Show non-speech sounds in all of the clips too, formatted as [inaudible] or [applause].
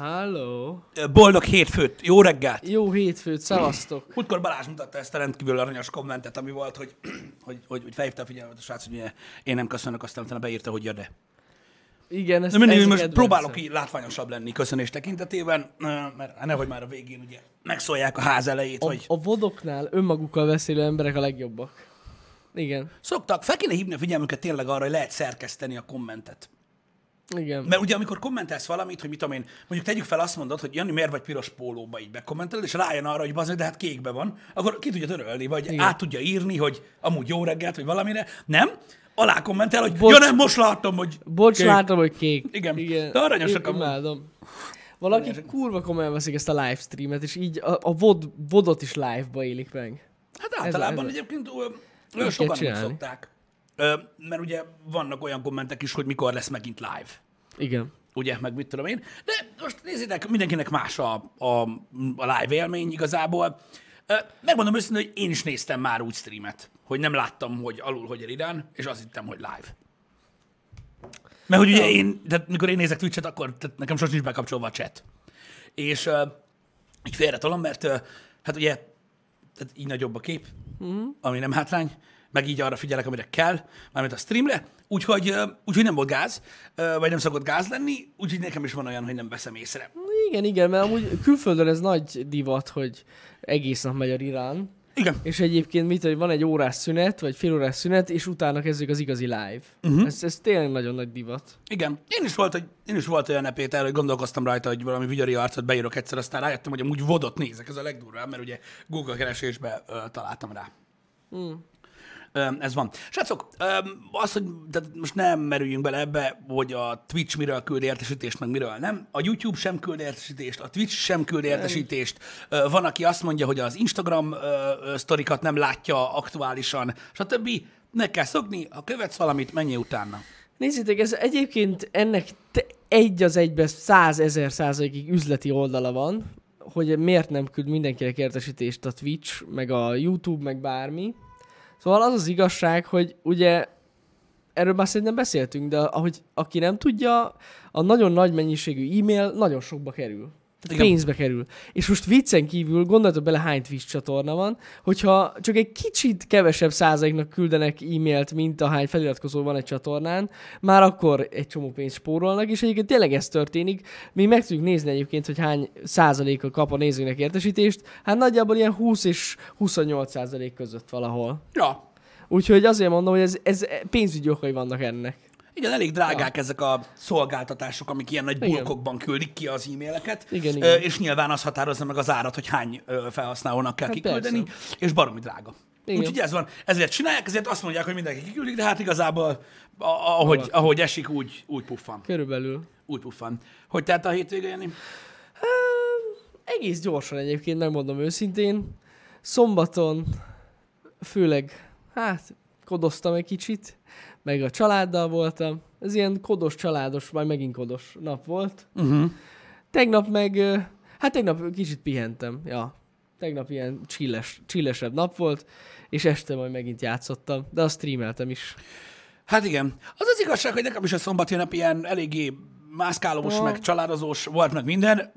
Hello. Boldog hétfőt, jó reggelt! Jó hétfőt, szevasztok. Múltkor Balázs mutatta ezt a rendkívül aranyos kommentet, ami volt, hogy, [clears throat] hogy, hogy, hogy felhívta a figyelmet a srác, hogy én nem köszönök, aztán utána beírta, hogy jöde. Igen, ez De mindig ez most próbálok így látványosabb lenni köszönés tekintetében, mert hát nehogy már a végén ugye megszólják a ház elejét, A, vagy a vodoknál önmagukkal beszélő emberek a legjobbak. Igen, szoktak. Fel kéne hívni a figyelmüket tényleg arra, hogy lehet szerkeszteni a kommentet. Igen. Mert ugye amikor kommentelsz valamit, hogy mit tudom én, mondjuk tegyük fel azt mondod, hogy Jani, miért vagy piros pólóba így bekommenteled, és rájön arra, hogy bazd, de hát kékbe van, akkor ki tudja törölni, vagy Igen. Át tudja írni, hogy amúgy jó reggelt, vagy valamire. Nem? Alá kommentel, hogy Bocs. ja nem, most láttam, hogy Bocs, kék. látom, hogy kék. Igen. Igen. De aranyosak amúgy. imádom. Valaki kurva komolyan veszik ezt a livestreamet, és így a, a vod, vodot is live-ba élik meg. Hát általában ez- egyébként Így ö, kell sokan úgy szokták. Mert ugye vannak olyan kommentek is, hogy mikor lesz megint live. Igen. ugye, meg mit tudom én. De most nézzétek, mindenkinek más a, a, a live élmény igazából. Megmondom őszintén, hogy én is néztem már úgy streamet, hogy nem láttam, hogy alul hogy irán, és azt hittem, hogy live. Mert hogy ugye én, tehát mikor én nézek Twitch-et, akkor tehát nekem sosem nincs bekapcsolva a chat. És uh, így félretolom, mert uh, hát ugye tehát így nagyobb a kép, uh-huh. ami nem hátrány, meg így arra figyelek, amire kell, mármint a streamre, úgyhogy, úgyhogy nem volt gáz, vagy nem szokott gáz lenni, úgyhogy nekem is van olyan, hogy nem veszem észre. Igen, igen, mert amúgy külföldön ez nagy divat, hogy egész nap megy a rirán, Igen. és egyébként mit, hogy van egy órás szünet, vagy fél órás szünet, és utána kezdődik az igazi live. Uh-huh. Ez, ez tényleg nagyon nagy divat. Igen. Én is volt, hogy, én is volt olyan Péter, hogy gondolkoztam rajta, hogy valami vigyari arcot beírok egyszer, aztán rájöttem, hogy amúgy vodot nézek, ez a legdurvább, mert ugye Google keresésbe ö, találtam rá. Mm. Ez van. Srácok, az, hogy most nem merüljünk bele ebbe, hogy a Twitch miről küld értesítést, meg miről nem. A YouTube sem küld értesítést, a Twitch sem küld értesítést. Van, aki azt mondja, hogy az Instagram sztorikat nem látja aktuálisan, stb. Meg kell szokni, ha követsz valamit, menjél utána. Nézzétek, ez egyébként ennek egy az egybe százezer százalékig üzleti oldala van, hogy miért nem küld mindenkinek értesítést a Twitch, meg a YouTube, meg bármi. Szóval az az igazság, hogy ugye erről már szerintem beszéltünk, de ahogy aki nem tudja, a nagyon nagy mennyiségű e-mail nagyon sokba kerül. Tehát Igen. pénzbe kerül. És most viccen kívül gondoljatok bele, hány Twitch csatorna van, hogyha csak egy kicsit kevesebb százaléknak küldenek e-mailt, mint ahány feliratkozó van egy csatornán, már akkor egy csomó pénzt spórolnak, és egyébként tényleg ez történik. Mi meg tudjuk nézni egyébként, hogy hány százaléka kap a nézőnek értesítést, hát nagyjából ilyen 20 és 28 százalék között valahol. Ja, Úgyhogy azért mondom, hogy ez, ez pénzügyi okai vannak ennek. Igen, elég drágák ja. ezek a szolgáltatások, amik ilyen nagy bulkokban küldik ki az e-maileket, Igen, igen. és nyilván az határozza meg az árat, hogy hány felhasználónak kell Hát kiküldeni, és baromi drága. Igen. Úgyhogy ez van, ezért csinálják, ezért azt mondják, hogy mindenki kiküldik, de hát igazából ahogy, ahogy esik, úgy, úgy puffan. Körülbelül. Úgy puffan. Hogy tehát a hétvége, Jani? Egész gyorsan egyébként, megmondom őszintén. Szombaton főleg, hát, kodoztam egy kicsit, meg a családdal voltam. Ez ilyen kodos, családos, majd megint kodos nap volt. Uh-huh. Tegnap meg, hát tegnap kicsit pihentem, ja. Tegnap ilyen chilles, chillesebb nap volt, és este majd megint játszottam, de azt streameltem is. Hát igen. Az az igazság, hogy nekem is a szombati nap ilyen eléggé mászkálós, Ja. meg családozós volt, meg minden.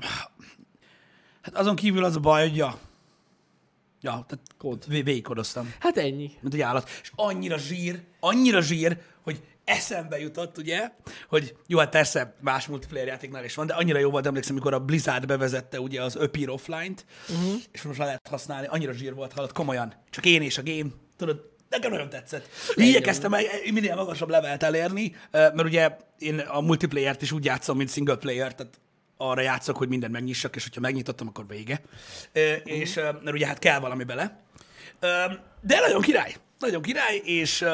Hát azon kívül az a baj, hogy ja. Ja, tehát Kód. vé- végigkodoztam. Hát ennyi. mint egy állat. És annyira zsír, annyira zsír, hogy eszembe jutott, ugye, hogy jó, hát persze más multiplayer játéknál is van, de annyira jó volt, emlékszem, amikor a Blizzard bevezette ugye az Öpir offline-t, uh-huh. és most már lehet használni, annyira zsír volt, hallott, komolyan, csak én és a game, tudod, nekem nagyon tetszett. Így igyekeztem minél magasabb levelt elérni, mert ugye én a multiplayer-t is úgy játszom, mint single player, tehát arra játszok, hogy mindent megnyissak, és hogyha megnyitottam, akkor vége. Ö, És, mert ugye hát kell valami bele. De nagyon király, nagyon király, és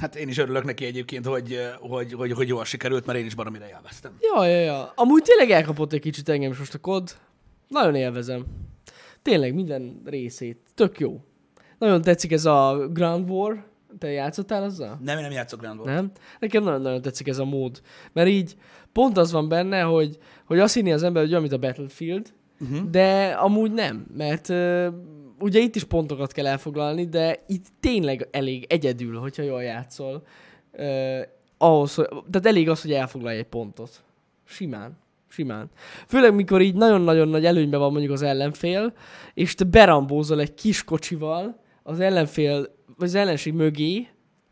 hát én is örülök neki egyébként, hogy, hogy, hogy, hogy jól sikerült, mert én is baromira élveztem. Ja, ja, ja. Amúgy tényleg elkapott egy kicsit engem is most a kod. Nagyon élvezem. Tényleg minden részét. Tök jó. Nagyon tetszik ez a Ground War. Te játszottál azzal? Nem, én nem játszok Grand War. Nem? Nekem nagyon-nagyon tetszik ez a mód. Mert így pont az van benne, hogy, hogy azt hinni az ember, hogy olyan, mint a Battlefield, uh-huh. de amúgy nem. Mert uh, ugye itt is pontokat kell elfoglalni, de itt tényleg elég egyedül, hogyha jól játszol. Uh, ahhoz, hogy, tehát elég az, hogy elfoglalj egy pontot. Simán. Simán. Főleg, mikor így nagyon-nagyon nagy előnyben van mondjuk az ellenfél, és te berambózol egy kis kocsival az ellenfél, vagy az ellenség mögé,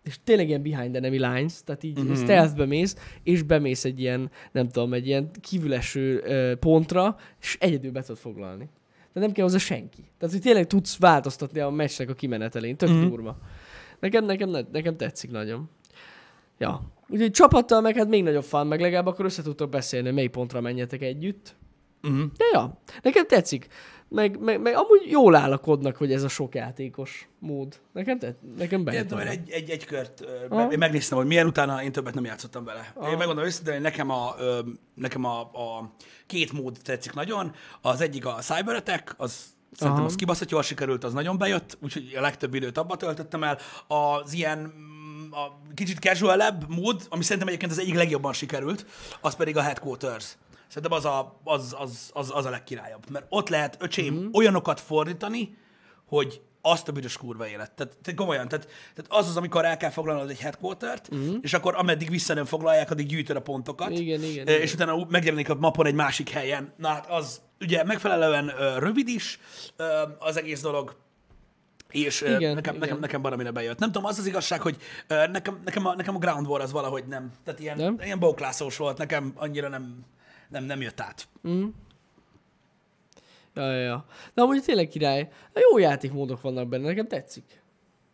és tényleg ilyen behind enemy lines, tehát így Mhm. mm-hmm. stealthbe mész, és bemész egy ilyen, nem tudom, egy ilyen kívüleső ö, pontra, és egyedül be tudod foglalni. Tehát nem kell hozzá senki. Tehát, hogy tényleg tudsz változtatni a meccsnek a kimenetelén. Tök Mhm. mm-hmm. durva. Nekem, nekem, ne- nekem tetszik nagyon. Ja. Úgyhogy csapattal meg hát még nagyobb fan, meg legalább akkor össze tudtok beszélni, mely pontra menjetek együtt. Uh-huh. De ja, nekem tetszik. Meg, meg, meg amúgy jól állakodnak, hogy ez a sok játékos mód. Nekem, tett, nekem bejött. én egy, egy, egy kört, Aha. én megnéztem, hogy milyen, utána én többet nem játszottam vele. Aha. Én megmondom őszintén, hogy nekem a, nekem a, a két mód tetszik nagyon. Az egyik a Cyber Attack, az szerintem Aha. az kibaszott jól sikerült, az nagyon bejött, úgyhogy a legtöbb időt abba töltöttem el. Az ilyen mm, a kicsit casual mód, ami szerintem egyébként az egyik legjobban sikerült, az pedig a Headquarters. Szerintem az a, az, az, az, az a legkirályabb. Mert ott lehet, öcsém, mm-hmm. olyanokat fordítani, hogy azt a büdös kurva élet. Tehát, tehát komolyan, tehát, tehát az az, amikor el kell foglalnod egy headquartert, mm-hmm. és akkor ameddig vissza nem foglalják, addig gyűjtöd a pontokat. Igen, igen, És igen. utána megjelenik a mapon egy másik helyen. Na hát az ugye megfelelően ö, rövid is ö, az egész dolog, és Igen, nekem, igen. nekem, nekem valamire bejött. Nem tudom, az az igazság, hogy nekem, nekem, a, nekem a Ground War az valahogy nem. Tehát ilyen, Nem? ilyen bóklászós volt, nekem annyira nem, nem, nem jött át. Ja, ja, ja. De amúgy tényleg király. Jó játékmódok vannak benne, nekem tetszik.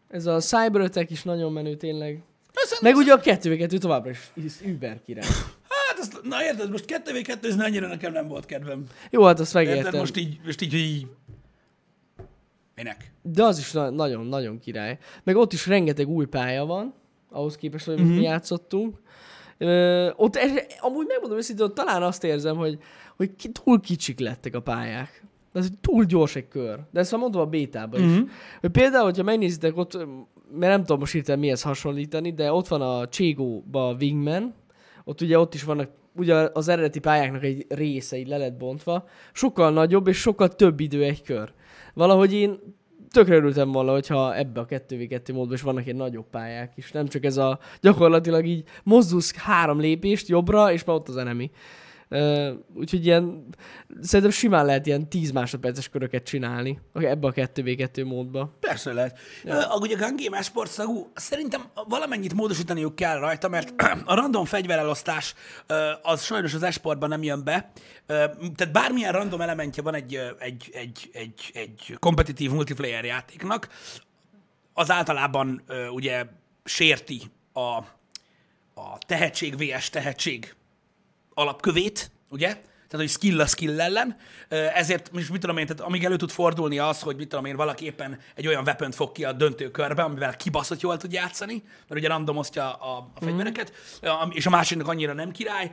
Ez a Cyber is nagyon menő tényleg. Össze, Meg ugye a 2v2 továbbra is is über király. Hát, azt, na érted, most kettő v kettőzni annyira nekem nem volt kedvem. Jó, hát azt Érted, megértem. most így, most így, így... Minek? De az is na- nagyon-nagyon király. Meg ott is rengeteg új pálya van, ahhoz képest, hogy Mhm. mm-hmm. mi játszottunk. Ö, ott er, amúgy megmondom őszintén, hogy talán azt érzem, hogy, hogy ki, túl kicsik lettek a pályák. De ez túl gyors egy kör. De ezt már mondtam a bétában is. Mhm. Mm-hmm. Hogy például, hogyha megnézitek ott, mert nem tudom most hirtelen mihez hasonlítani, de ott van a Cségóba a Wingman, ott ugye ott is vannak, ugye az eredeti pályáknak egy része így le lett bontva, sokkal nagyobb és sokkal több idő egy kör. Valahogy én tökre örültem volna, hogyha ebbe a 2v2 módban is vannak ilyen nagyobb pályák is. Nem csak ez a gyakorlatilag így mozdulsz három lépést jobbra, és már ott az enemy. Úgyhogy ilyen, szerintem simán lehet ilyen 10 másodperces köröket csinálni ebbe a 2v2 módba. Persze lehet. Ja. Ugye a Gun Game Esport szagú, szerintem valamennyit módosítaniuk kell rajta, mert [clears throat] a random fegyverelosztás az sajnos az esportban nem jön be. Tehát bármilyen random elementje van egy, egy, egy, egy, egy kompetitív multiplayer játéknak, az általában ugye sérti a, a tehetség vs tehetség alapkövét, ugye? Tehát, hogy skill a skill ellen. Ezért, most mit tudom én, tehát amíg elő tud fordulni az, hogy mit tudom én, valaki éppen egy olyan weapon fog ki a döntő körbe, amivel kibaszott jól tud játszani, mert ugye randomoztja a, a fegyvereket, mm. és a másiknak annyira nem király,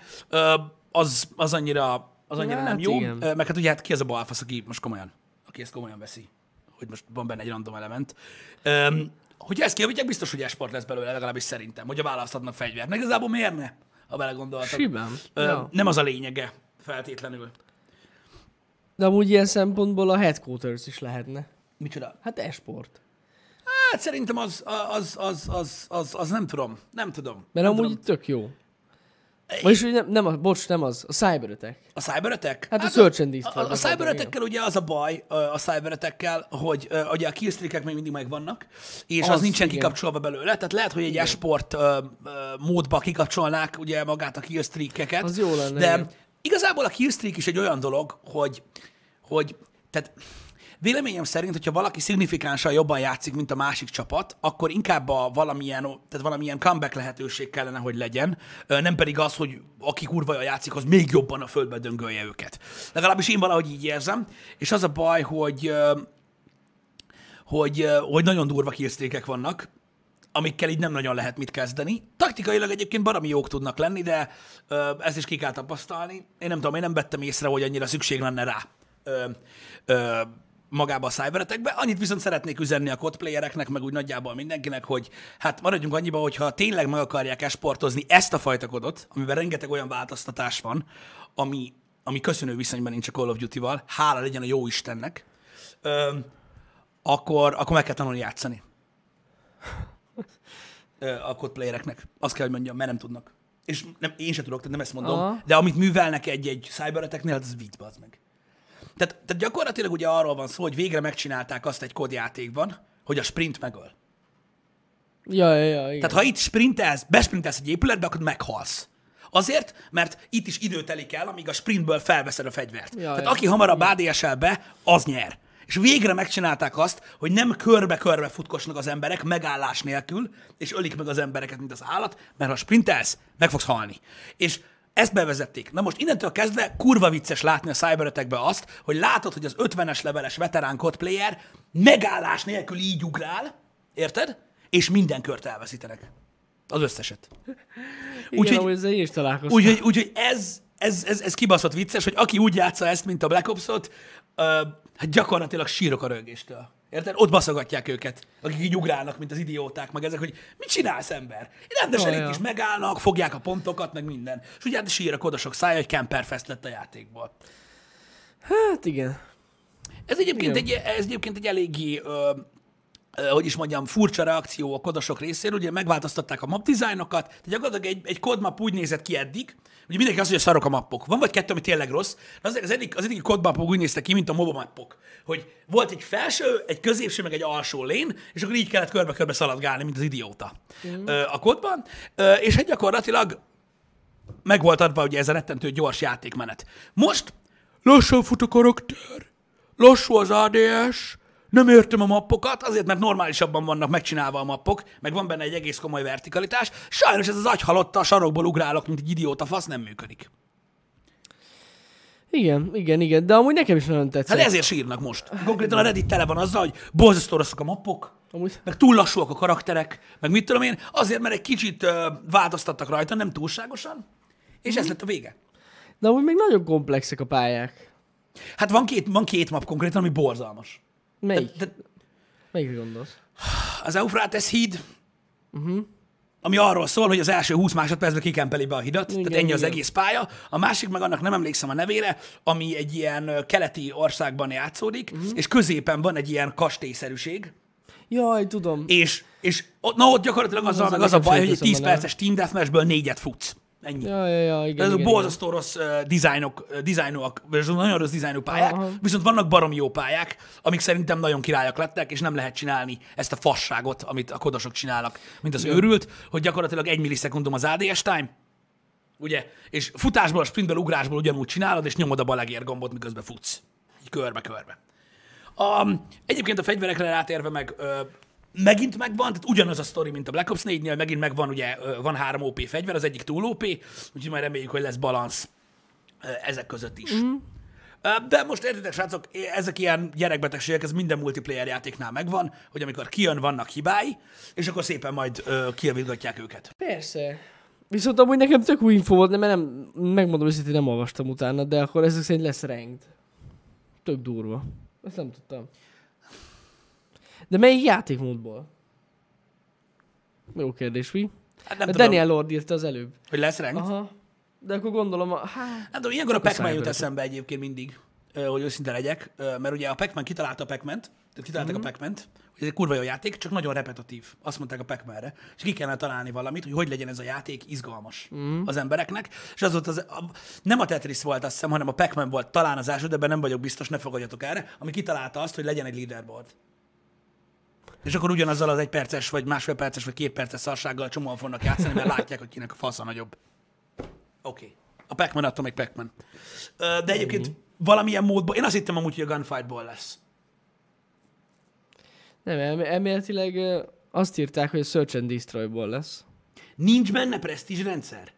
az, az annyira, az annyira Hát nem jó. igen. Meg hát ugye hát ki az a balfasz, aki most komolyan, aki ezt komolyan veszi, hogy most van benne egy random element. Öm, hogyha ezt kijavítják, biztos, hogy esport lesz belőle, legalábbis szerintem, hogyha választhatnak fegyvert. Meg igazából miért ne, ha belegondoltak. Simán. Ö, Ja. Nem az a lényege feltétlenül. De amúgy ilyen szempontból a headquarters is lehetne. Micsoda? Hát esport. Hát szerintem az, az, az, az, az, az nem tudom. Nem tudom. Mert nem amúgy tudom. tök jó. Vagyis nem, nem a, bocs, nem az, a Cyber Attack. A Cyber Attack? Hát a Search and Destroy. A, a, a Cyber Attack-kel ugye az a baj, a Cyber Attack-kel, hogy ö, ugye a killstreakek még mindig megvannak, és az, Az, nincsen igen. kikapcsolva belőle. Tehát lehet, hogy egy esport ö, ö, módba kikapcsolnák ugye magát a killstreakeket. Az jó lenne, De igen. igazából a killstreak is egy olyan dolog, hogy, hogy tehát Véleményem szerint, hogyha valaki szignifikánsan jobban játszik, mint a másik csapat, akkor inkább a valamilyen, tehát valamilyen comeback lehetőség kellene, hogy legyen, nem pedig az, hogy aki kurva jól játszik, az még jobban a földbe döngölje őket. Legalábbis én valahogy így érzem, és az a baj, hogy, hogy, hogy nagyon durva killstreakek vannak, amikkel így nem nagyon lehet mit kezdeni. Taktikailag egyébként baromi jók tudnak lenni, de ö, ezt is ki kell tapasztalni. Én nem tudom, én nem vettem észre, hogy annyira szükség lenne rá ö, ö, magába a cyberetekbe. Annyit viszont szeretnék üzenni a codplayereknek, meg úgy nagyjából mindenkinek, hogy hát maradjunk annyiba, hogyha tényleg meg akarják esportozni ezt a fajta kodot, amiben rengeteg olyan változtatás van, ami, ami köszönő viszonyban nincs a Call of Duty-val, hála legyen a jó Istennek, ö, akkor, akkor meg kell tanulni játszani a codplayereknek. Azt kell, hogy mondjam, mert nem tudnak. és nem, én sem tudok, tehát nem ezt mondom, Aha. de amit művelnek egy-egy cybereteknél, az vicc, az meg. Tehát, tehát gyakorlatilag ugye arról van szó, hogy végre megcsinálták azt egy kódjátékban, hogy a sprint megöl. Ja, ja, ja, igen. Tehát ha itt sprintelsz, besprintelsz egy épületbe, akkor meghalsz. Azért, mert itt is idő telik el, amíg a sprintből felveszed a fegyvert. Ja, Tehát ja. aki hamarabb ADSL be, az nyer. És végre megcsinálták azt, hogy nem körbe-körbe futkosnak az emberek megállás nélkül, és ölik meg az embereket, mint az állat, mert ha sprintelsz, meg fogsz halni. És ezt bevezették. Na most innentől kezdve kurva vicces látni a cyberetekbe azt, hogy látod, hogy az 50-es leveles veterán codplayer megállás nélkül így ugrál, érted? És minden kört elveszítenek. Az összeset. [laughs] Úgyhogy- is találkoztam. Úgyhogy, úgyhogy ez, ez, ez, ez kibaszott vicces, hogy aki úgy játsza ezt, mint a Black Ops-ot, uh, hát gyakorlatilag sírok a rögéstől. Érted? Ott baszogatják őket, akik így ugrálnak, mint az idióták, meg ezek, hogy mit csinálsz, ember? Rendesen Ja, itt is megállnak, fogják a pontokat, meg minden. És ugye hát sír a kodosok szája, hogy Camperfest lett a játékból. Hát igen. Ez egyébként, egy, Igen. ez egyébként egy eléggé, ö, hogy is mondjam, furcsa reakció a kodosok részéről. Ugye megváltoztatták a map dizájnokat, tehát gyakorlatilag egy, egy kodmap úgy nézett ki eddig, hogy mindenki azt mondja, hogy szarok a mappok. Van vagy kettő, ami tényleg rossz, de azért az eddig, az eddig kodmapok úgy néztek ki, mint a MOBA mappok. Hogy volt egy felső, egy középső, meg egy alsó lén, és akkor így kellett körbe-körbe szaladgálni, mint az idióta mm. a kodban. És hát gyakorlatilag meg volt adva ugye ez a rettentő gyors játékmenet. Most lassan fut a karakter, lassú az ADS, nem értem a mappokat, azért, mert normálisabban vannak megcsinálva a mappok, meg van benne egy egész komoly vertikalitás. Sajnos ez az agyhalotta, a sarokból ugrálok, mint egy idióta fasz, nem működik. Igen, igen, igen. De amúgy nekem is nagyon tetszett. Hát ezért sírnak most. Konkrétan a Reddit tele van azzal, hogy borzasztó rosszak a mappok, Amúgy, meg túl lassúak a karakterek, meg mit tudom én, azért, mert egy kicsit uh, változtattak rajta, nem túlságosan, és ez lett a vége. de amúgy még nagyon komplexek a pályák. Hát van két, van két map konkrétan, ami borzalmas. Melyik? De, Melyikre gondolsz? az Eufrates híd, uh-huh. ami arról szól, hogy az első 20 másodpercben kikempeli be a hidat, igen, tehát ennyi az igen. egész pálya. A másik meg annak nem emlékszem a nevére, ami egy ilyen keleti országban játszódik, uh-huh. és középen van egy ilyen kastélyszerűség, Jaj, tudom. és, és ott, na ott gyakorlatilag az, Az az, a meg az a baj, hogy egy jut 10 eszembe, perces Team Deathmatchből négyet futsz. Ennyi. Ja, ja, ja, igen, Ezek igen, borzasztó rossz uh, dizájnok, uh, dizájnok, nagyon rossz dizájnú pályák, Aha. viszont vannak baromi jó pályák, amik szerintem nagyon királyak lettek, és nem lehet csinálni ezt a fasságot, amit a kodosok csinálnak, mint az őrült, hogy gyakorlatilag egy millisekundum az ADS time, ugye, és futásból, a sprintből, ugrásból ugyanúgy csinálod, és nyomod a balegér gombot, miközben futsz. Így körbe-körbe. Um, egyébként a fegyverekre rátérve meg ö, megint megvan, tehát ugyanaz a sztori, mint a Black Ops 4-nél, megint megvan, ugye van három OP fegyver, az egyik túl OP, úgyhogy majd reméljük, hogy lesz balansz ezek között is. Mm. De most értitek, srácok, ezek ilyen gyerekbetegségek, ez minden multiplayer játéknál megvan, hogy amikor kijön, vannak hibái, és akkor szépen majd ö, kiavizgatják őket. Persze. Viszont amúgy nekem tök új info volt, mert nem, megmondom őszintén, nem olvastam utána, de akkor ezek szerint lesz ranked. Tök durva. Ezt nem tudtam. De melyik játékmódból? Jó kérdés, mi? Hát nem tudom, Daniel Lord írta az előbb. hogy lesz rank. Aha. De akkor gondolom, a... hát... Nem tudom, ilyenkor a Pac-Man jut eszembe egyébként mindig, hogy őszinte legyek, mert ugye a Pac-Man kitalálta a Pac-Man-t, tehát kitalálták Mhm. a Pac-Man-t, hogy ez egy kurva jó játék, csak nagyon repetitív. Azt mondták a Pac-Man-re, és ki kellene találni valamit, hogy hogy legyen ez a játék izgalmas Mhm. az embereknek, és az volt az, a, nem a Tetris volt azt hiszem, hanem a Pac-Man volt talán az első, de ebben nem vagyok biztos, ne fogadjatok erre, ami kitalálta azt, hogy legyen egy leaderboard. És akkor ugyanazzal az egy perces, vagy másfél perces, vagy két perces szarsággal csomóan fognak játszani, mert látják, hogy kinek a fasza nagyobb. Oké. Okay. A Pac-Man attól még Pac-Man. De egyébként valamilyen módból, én azt hittem amúgy, hogy a gunfightból lesz. Nem, elm- elméletileg azt írták, hogy a Search and Destroy-ból lesz. Nincs benne presztízs rendszer?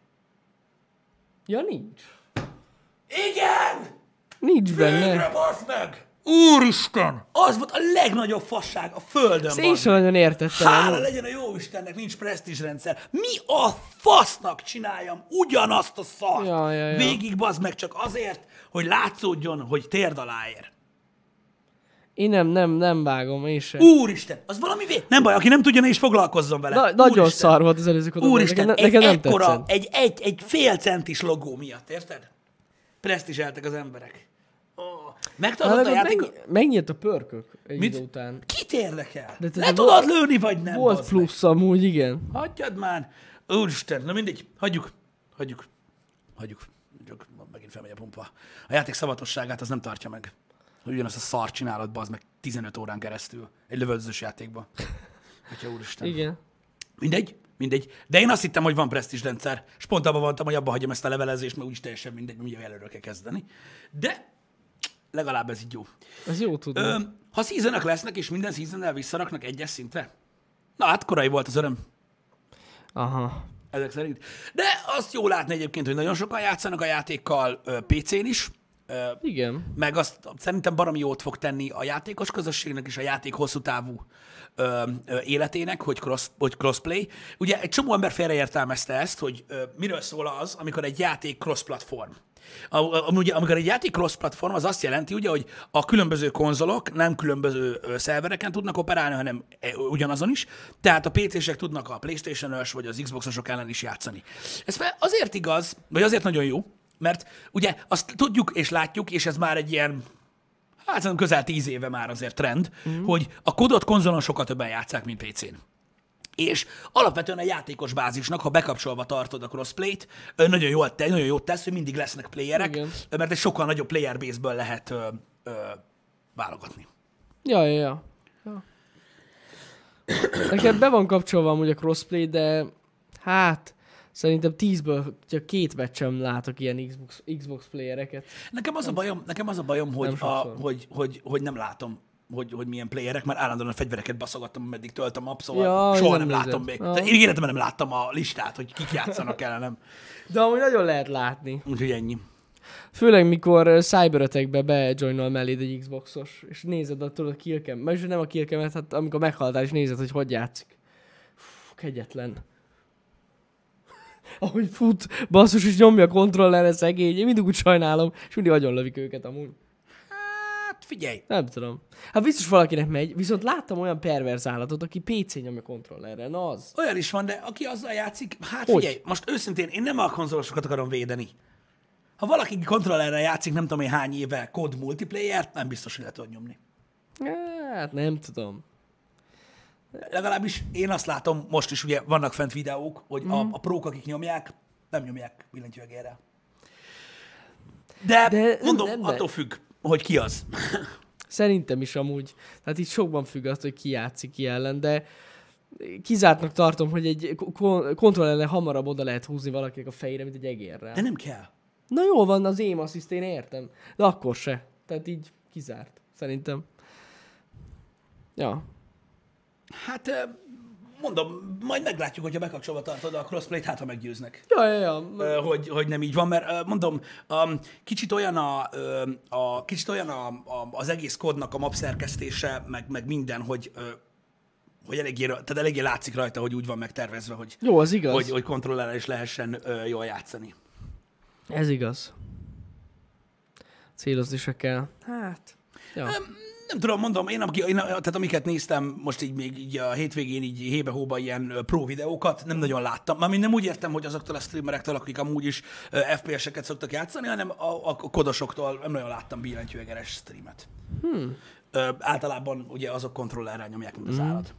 Ja, nincs. Igen! Nincs benne. Végre, meg! Úristen! Az volt a legnagyobb fasság a földön, Ezt én sem nagyon értettem. Hála legyen a jó Istennek, nincs presztízs rendszer. Mi a fasznak csináljam ugyanazt a szart? Ja, ja, ja. Végig bazd meg csak azért, hogy látszódjon, hogy térd alá ér. Én nem, nem, nem vágom, én sem. Úristen, az valami vé... Nem baj, aki nem tudja, ne is foglalkozzon vele. Na, nagyon Úristen. szar volt az előző kodban. Úristen, nekem, egy nekem nem ekkora, tetszett. egy, egy, egy fél centis logó miatt, érted? Presztizseltek az emberek. Megtartott a akkor játék... mennyi, megnyílt a pörkök egy Mit? idő után. Kit érdekel? De Le tudod lőni, vagy nem? Volt bazd meg? plusz amúgy, igen. Hagyjad már. Úristen, na mindegy, hagyjuk. Hagyjuk. Hagyjuk. Csak megint felmegy a pumpa. A játék szavatosságát az nem tartja meg. Hogy ugyanazt a szar csinálod, bazd meg 15 órán keresztül. Egy lövöldözős játékba. Atya úristen. Igen. Mindegy, mindegy. De én azt hittem, hogy van presztis rendszer, és pont abban voltam, hogy abba hagyom ezt a levelezést, mert úgyis teljesen mindegy, ugye előről kell kezdeni. De legalább ez így jó. Ez jó tudni. Ö, ha seasonek lesznek, és minden seasonnel visszaraknak egyes szintre, na hát korai volt az öröm, Aha. ezek szerint. De azt jó látni egyébként, hogy nagyon sokan játszanak a játékkal ö, PC-n is, Igen. meg azt szerintem baromi jót fog tenni a játékos közösségnek és a játék hosszú távú ö, ö, életének, hogy, cross, hogy crossplay. Ugye egy csomó ember félreértelmezte ezt, hogy ö, miről szól az, amikor egy játék cross-platform. Ugye, amikor egy játék cross-platform, az azt jelenti, ugye, hogy a különböző konzolok nem különböző szervereken tudnak operálni, hanem e, ugyanazon is. Tehát a PC-sek tudnak a PlayStation-ös vagy az Xbox-osok ellen is játszani. Ez azért igaz, vagy azért nagyon jó, mert ugye azt tudjuk és látjuk, és ez már egy ilyen hát szerintem közel tíz éve már azért trend, mm. hogy a kodot konzolon sokkal többen játszák, mint PC-n. És alapvetően a játékos bázisnak, ha bekapcsolva tartod a crossplay-t, nagyon jól, te, nagyon jót tesz, hogy mindig lesznek playerek, Igen. mert egy sokkal nagyobb player base-ből lehet ö, ö, válogatni. Ja, ja, ja. ja. Nekem be van kapcsolva amúgy a crossplay, de hát szerintem tízből csak két meccsem látok ilyen Xbox, Xbox playereket. Nekem az a bajom, nekem az a bajom hogy, Nem a, hogy, hogy, hogy nem látom, hogy, hogy milyen playerek, mert állandóan a fegyvereket baszogattam, ameddig töltöm a szóval Ja, soha nem nem, látom még. De én életemben nem láttam a listát, hogy kik játszanak ellenem. De amúgy nagyon lehet látni. Úgyhogy ennyi. Főleg, mikor Cyber-Attack-be bejoinol melléd egy Xboxos, és nézed a, tudod, a killcam, mert nem a killcamet, hát amikor meghaltál, és nézed, hogy hogy játszik. Fú, kegyetlen. Ahogy fut, basszus, és nyomja a kontrollerre szegény, én mindig úgy sajnálom, és mindig agyon lövik őket amúgy. Hát figyelj, Nem tudom. Hát biztos valakinek megy, viszont láttam olyan perverz állatot, aki PC nyomja kontrollerre, na az. olyan is van, de aki azzal játszik, hát Hogy? figyelj, most őszintén én nem a konzolosokat akarom védeni. Ha valaki kontrollerrel játszik, nem tudom én hány éve kod multiplayer nem biztos, hogy le tud nyomni. Hát nem tudom. Legalábbis én azt látom, most is ugye vannak fent videók, hogy Mhm. a, a prók, akik nyomják, nem nyomják billentyűegérrel. De, De nem- mondom, nem, de- attól függ, hogy ki az. Szerintem is amúgy. Tehát itt sokban függ az, hogy ki játszik ki ellen, de kizártnak tartom, hogy egy ko- kontrollerre hamarabb oda lehet húzni valakinek a fejére, mint egy egérrel. De nem kell. Na jó van, az aim assist én értem. De akkor se. Tehát így kizárt, szerintem. Ja. Hát mondom, majd meglátjuk, hogyha bekapcsolva tartod a crossplay-t, hát ha meggyőznek. Ja, ja, ja. Hogy, hogy nem így van, mert mondom, um, kicsit olyan, a, a, kicsit olyan a, a, az egész kódnak a map szerkesztése, meg, meg minden, hogy, hogy eléggé, tehát eléggé látszik rajta, hogy úgy van megtervezve, hogy, Jó, az igaz. hogy, hogy kontrollerrel is lehessen ö, jól játszani. Ez igaz. Célozni se kell. Hát. Ja. Nem tudom, mondom, én, amik- én tehát amiket néztem most így még így a hétvégén így hébe-hóba ilyen pro videókat, nem nagyon láttam. Mármint nem úgy értem, hogy azoktól a streamerektől, akik amúgy is FPS-eket szoktak játszani, hanem a, a kodosoktól nem nagyon láttam billentyűegeres streamet. Hmm. Ö, általában ugye azok kontrollerrel nyomják, mint az Hmm. állat.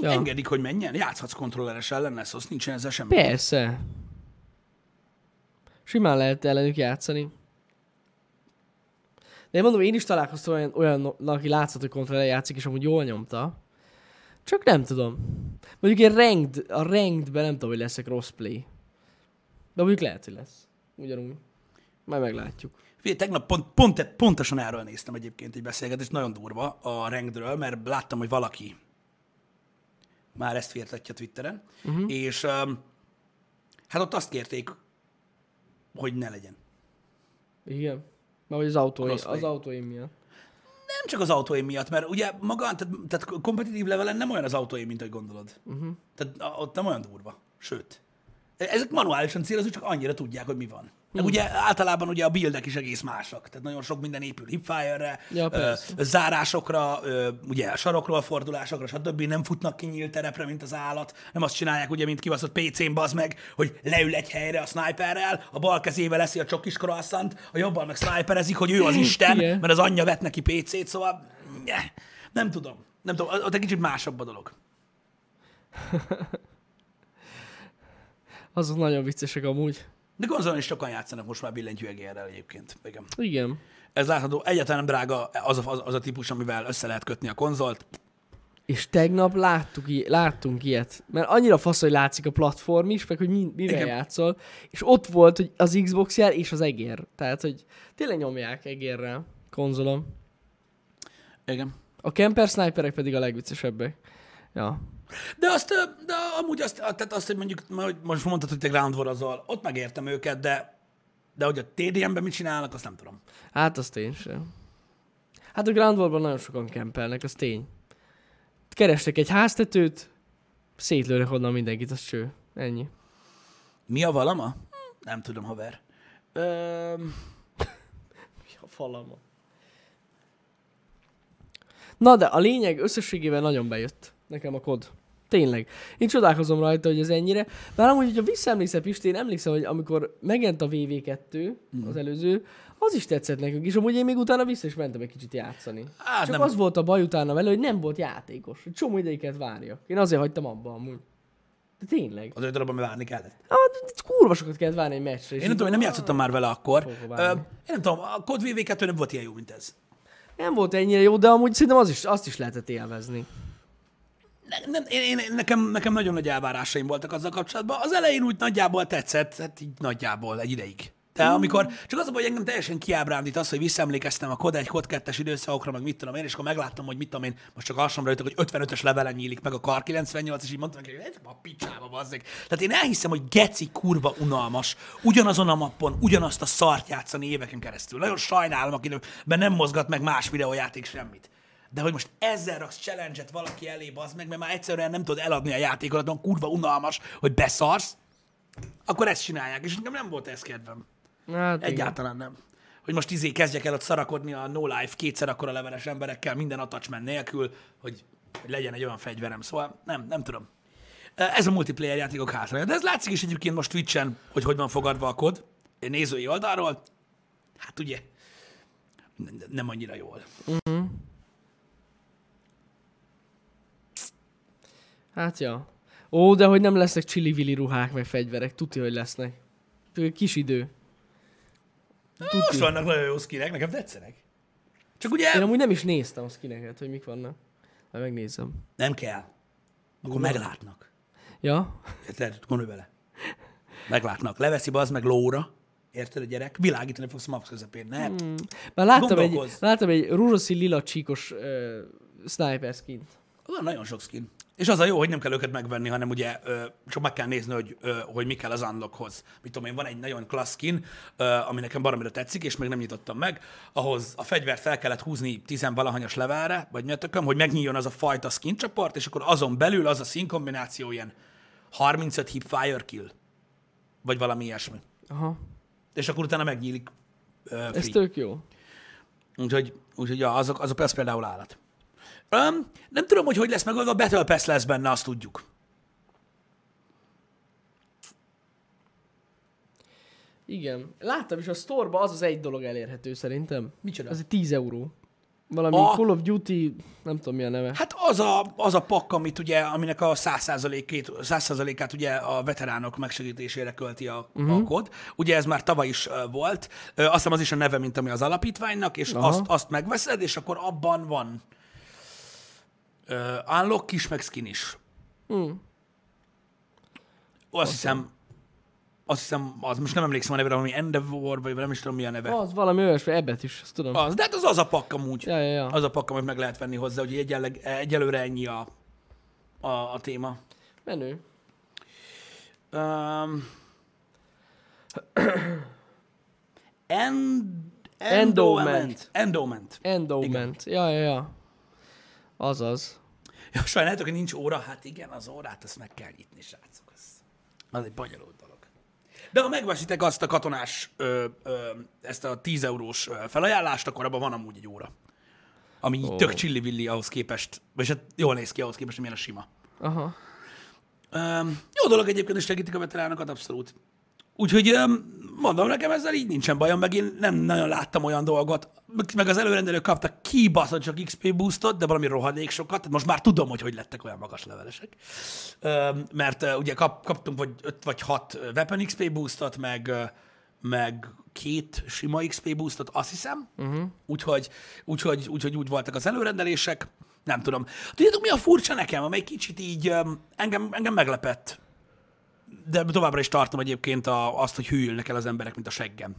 Ja. Engedik, hogy menjen, játszhatsz kontrolleres ellen, szóval nincsen ezzel semmi. Persze. Simán lehet ellenük játszani. De én mondom, én is találkoztam olyan, olyan aki látszott, hogy kontroller játszik, és amúgy jól nyomta. Csak nem tudom. Mondjuk én ranked, a rankedben nem tudom, hogy lesz-e crossplay. De mondjuk lehet, hogy lesz. Ugyanúgy. Majd meglátjuk. Figyelj, tegnap pont, pont, pontosan erről néztem egyébként egy beszélgetést, nagyon durva a Rankdről, mert láttam, hogy valaki már ezt firtatja Twitteren, uh-huh. és um, hát ott azt kérték, hogy ne legyen. Igen. Mert az autóim, Crossplay. az autóim miatt. Nem csak az autóim miatt, mert ugye maga, tehát, tehát kompetitív levelen nem olyan az autóim, mint ahogy gondolod. Uh-huh. Tehát ott nem olyan durva. Sőt. Ezek manuálisan célozunk, csak annyira tudják, hogy mi van. Meg ugye általában ugye a buildek is egész másak. Tehát nagyon sok minden épül hipfire-re, Ja, ö, zárásokra, ö, ugye a sarokról fordulásokra, stb. Nem futnak ki nyílt terepre, mint az állat. Nem azt csinálják, ugye, mint kibaszott PC-n, bazd meg, hogy leül egy helyre a sniperrel, a bal kezével leszi a csokis croissant, a jobban meg sniperezik, hogy ő az [laughs] Isten, Igen. mert az anyja vett neki PC-t, szóval ne, nem tudom. Nem tudom, ott egy kicsit másabb a dolog. [laughs] Azok nagyon viccesek amúgy. De konzolon is sokan játszanak most már billentyűegérrel egyébként. Igen. Igen. Ez látható, egyáltalán nem drága az a, az, az a típus, amivel össze lehet kötni a konzolt. És tegnap láttuk, láttunk ilyet, mert annyira fasz, hogy látszik a platform is, meg hogy mi, mivel Igen. játszol, és ott volt hogy az Xbox jel és az egér. Tehát, hogy tényleg nyomják egérrel konzolom. Igen. A camper sniperek pedig a legviccesebbek. Ja. De azt, de amúgy azt, tehát azt, hogy mondjuk, most mondtad, hogy te Ground war ott megértem őket, de, de hogy a TDM-ben mit csinálnak, azt nem tudom. Hát az tény sem. Hát a Ground War-ban nagyon sokan kempelnek, az tény. Kerestek egy háztetőt, szétlőnek onnan mindenkit, az cső. Ennyi. Mi a valama? Nem tudom, haver. Ö, [laughs] Mi a falama? Na de a lényeg összességében nagyon bejött nekem a kod. Tényleg. Én csodálkozom rajta, hogy ez ennyire. Bár amúgy, hogyha visszaemlékszel, Pisti, én emlékszem, hogy amikor megjelent a VV2, Mhm. az előző, az is tetszett nekünk, és amúgy én még utána vissza is mentem egy kicsit játszani. Hát Csak nem. az volt a baj utána vele, hogy nem volt játékos. Egy csomó ideig kellett várjak. Én azért hagytam abba amúgy. De tényleg. Az öt darabban várni kellett. Hát, kurva sokat kellett várni egy meccsre. Én nem tudom, én nem játszottam már vele akkor. Ö, én nem tudom, a Code VV2 nem volt ilyen jó, mint ez. Nem volt ennyire jó, de amúgy szerintem az is, azt is lehetett élvezni. Ne, nem, én, én, nekem, nekem nagyon nagy elvárásaim voltak azzal kapcsolatban. Az elején úgy nagyjából tetszett, hát így nagyjából egy ideig. De amikor, csak az a baj, hogy engem teljesen kiábrándít az, hogy visszaemlékeztem a kod 1, kod 2-es időszakokra, meg mit tudom én, és akkor megláttam, hogy mit tudom én, most csak alsomra jöttek, hogy 55-ös levelen nyílik meg a kar 98, és így mondtam hogy ez a picsába bazzeg. Tehát én elhiszem, hogy geci kurva unalmas, ugyanazon a mappon, ugyanazt a szart játszani éveken keresztül. Nagyon sajnálom, akiben nem mozgat meg más videójáték semmit. De hogy most ezzel raksz challenge-et valaki elé, bazd meg, mert már egyszerűen nem tudod eladni a játékodat, olyan kurva unalmas, hogy beszarsz, akkor ezt csinálják, és nekem nem volt ez kedvem. Hát igen. Egyáltalán nem. Hogy most izé kezdjek el ott szarakodni a no life kétszer akkora leveles emberekkel, minden attachment nélkül, hogy, hogy legyen egy olyan fegyverem. Szóval nem, nem tudom. Ez a multiplayer játékok hátránya. De ez látszik is egyébként most Twitch-en, hogy hogy van fogadva a kod, nézői oldalról. Hát ugye, nem, annyira jól. Hát ja. Ó, de hogy nem lesznek csili ruhák, meg fegyverek. Tuti, hogy lesznek. Kis idő. Most vannak nagyon jó skinek, nekem tetszenek. Csak ugye Én amúgy nem is néztem a skineket, hogy mik vannak. Majd megnézem. nem kell. Akkor meglátnak. Ja? Érted? Gondolj bele. Meglátnak. Leveszi az meg lóra. Érted a gyerek? Világítani fogsz a map közepén. Nem. Hmm. Már láttam egy, láttam egy rózsaszín lila csíkos uh, sniper skint. Van nagyon sok skin. És az a jó, hogy nem kell őket megvenni, hanem ugye ö, csak meg kell nézni, hogy, ö, hogy mi kell az unlockhoz. Mit tudom én, van egy nagyon klassz skin, ö, ami nekem baromira tetszik, és még nem nyitottam meg, ahhoz a fegyvert fel kellett húzni tizenvalahanyas levelre, vagy mi a tököm, hogy megnyíljon az a fajta skin csoport, és akkor azon belül az a szín kombináció ilyen 35 hip fire kill, vagy valami ilyesmi. Aha. És akkor utána megnyílik ö, Ez free. tök jó. Úgyhogy, úgyhogy ja, azok, azok az például állat. Um, nem tudom, hogy hogy lesz meg, a Battle Pass lesz benne, azt tudjuk. Igen. Láttam is a store az az egy dolog elérhető szerintem. Micsoda? Az egy 10 euró. Valami A- Call of Duty, nem tudom mi a neve. Hát az a, az a pakk, amit ugye, aminek a 100%-ét, 100%-át ugye a veteránok megsegítésére költi a, uh-huh. a kod. Ugye ez már tavaly is volt. Azt hiszem az is a neve, mint ami az alapítványnak, és Aha. azt, azt megveszed, és akkor abban van uh, unlock is, meg skin is. Hmm. Azt hiszem, azt hiszem, az most nem emlékszem a nevére, valami Endeavor, vagy nem is tudom mi a neve. Az valami olyasmi, ebbet is, azt tudom. Az, de hát az az a pakk amúgy. Ja, ja, ja. Az a pakk, amit meg lehet venni hozzá, hogy egyenleg, egyelőre ennyi a, a, a téma. Menő. Um, end, Endowment. Endowment. Endowment. Ja, ja, ja. Azaz. Ja, sajnáljátok, hogy nincs óra? Hát igen, az órát azt meg kell nyitni, srácok. Az, az egy bonyolult dolog. De ha megveszitek azt a katonás, ö, ö, ezt a 10 eurós felajánlást, akkor abban van amúgy egy óra. Ami Ó. tök csillivilli ahhoz képest, vagy hát jól néz ki ahhoz képest, hogy milyen a sima. Aha. Um, jó dolog egyébként, és segítik a veteránokat, abszolút. Úgyhogy um, mondom, nekem ezzel így nincsen bajom, meg én nem nagyon láttam olyan dolgot, meg az előrendelők kaptak kibaszott csak XP boostot, de valami rohadék sokat, tehát most már tudom, hogy hogy lettek olyan magas levelesek. Mert ugye kap, kaptunk vagy 5 vagy 6 weapon XP boostot, meg, meg két sima XP boostot, azt hiszem. Uh-huh. Úgyhogy, úgyhogy, úgyhogy úgy voltak az előrendelések. Nem tudom. Tudjátok, mi a furcsa nekem, amely kicsit így engem, engem meglepett. De továbbra is tartom egyébként a, azt, hogy hűlnek el az emberek, mint a seggem.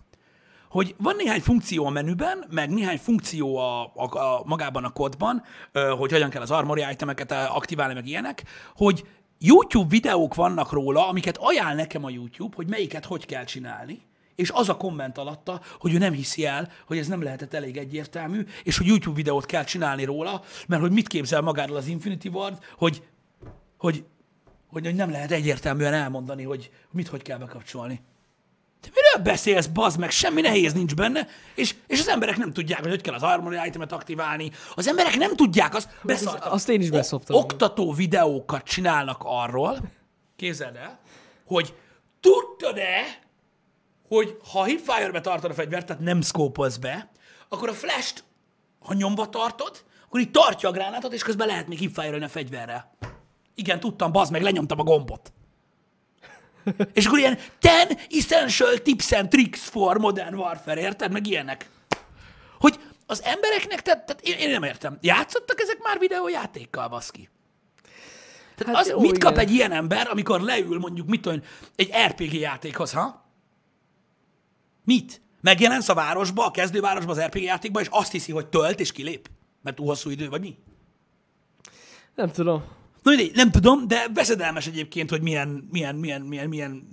Hogy van néhány funkció a menüben, meg néhány funkció a, a, a magában a kodban, hogy hogyan kell az armory itemeket aktiválni, meg ilyenek, hogy YouTube videók vannak róla, amiket ajánl nekem a YouTube, hogy melyiket hogy kell csinálni, és az a komment alatta, hogy ő nem hiszi el, hogy ez nem lehetett elég egyértelmű, és hogy YouTube videót kell csinálni róla, mert hogy mit képzel magáról az Infinity Ward, hogy, hogy, hogy, hogy nem lehet egyértelműen elmondani, hogy mit hogy kell bekapcsolni. Te miről beszélsz, bazd meg, semmi nehéz nincs benne, és, és az emberek nem tudják, hogy hogy kell az Armory itemet aktiválni. Az emberek nem tudják, azt beszartak. azt én is beszoptam. Oktató videókat csinálnak arról, képzeld el, hogy tudtad-e, hogy ha a hipfire-be tartod a fegyvert, tehát nem szkópolsz be, akkor a flash-t, ha nyomba tartod, akkor így tartja a gránátot, és közben lehet még hipfire a fegyverrel. Igen, tudtam, bazd meg, lenyomtam a gombot. És akkor ilyen 10 essential tips and tricks for modern warfare, érted? Meg ilyenek. Hogy az embereknek, tehát, tehát én, én nem értem. Játszottak ezek már videójátékkal, baszki? Tehát Hát az, jó, mit kap igen. egy ilyen ember, amikor leül mondjuk, mit tudom, egy RPG játékhoz, ha? Mit? Megjelensz a városba, a kezdővárosba, az RPG játékba, és azt hiszi, hogy tölt és kilép? Mert túl hosszú idő, vagy mi? Nem tudom. Na mindegy, nem tudom, de veszedelmes egyébként, hogy milyen, milyen, milyen, milyen, milyen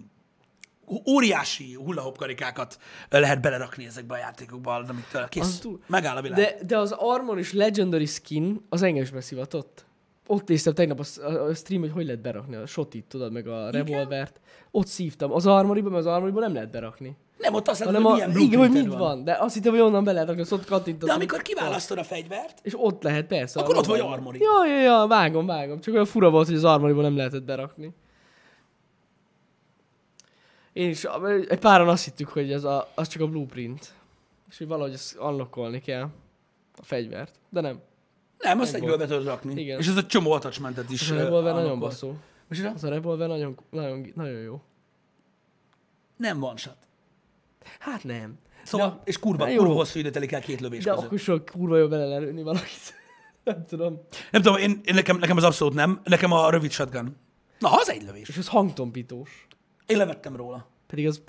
óriási hullahop karikákat lehet belerakni ezekbe a játékokba, amiktől kész. túl- Megáll a világ. De, de az Armor és Legendary Skin az engem is beszivatott. Ott néztem tegnap a, a stream, hogy hogy lehet berakni a shotit, tudod, meg a revolvert. Ott szívtam. Az armoriba, mert az armoriba nem lehet berakni. Nem ott azt Hanem hanem, a, hogy milyen igen, hogy mit van. De azt hittem, hogy onnan be lehet rakni, azt ott kattintottam. De amikor kiválasztod a fegyvert, És ott lehet, persze. Akkor ott vagy armori. Ja, ja, ja, vágom, vágom. Csak olyan fura volt, hogy az armoriba nem lehetett berakni. Én is, egy páran azt hittük, hogy ez a, az csak a blueprint. És hogy valahogy ezt unlockolni kell. A fegyvert. De nem. nem, azt egyből be tudod rakni. Igen. És ez a csomó attachmentet is Az a revolver ö, nagyon baszó. Micsoda? Az a revolver nagyon, nagyon, nagyon jó. Nem van shot. Hát nem. Szóval, De- és kurva, jó. kurva hosszú idő telik el két lövés De között. akkor sok kurva jó bele lelőni valakit. [laughs] nem tudom. Nem tudom, én, én nekem, nekem az abszolút nem. Nekem a rövid shotgun. Na, az egy lövés. És az hangtompítós. Én levettem róla. Pedig az...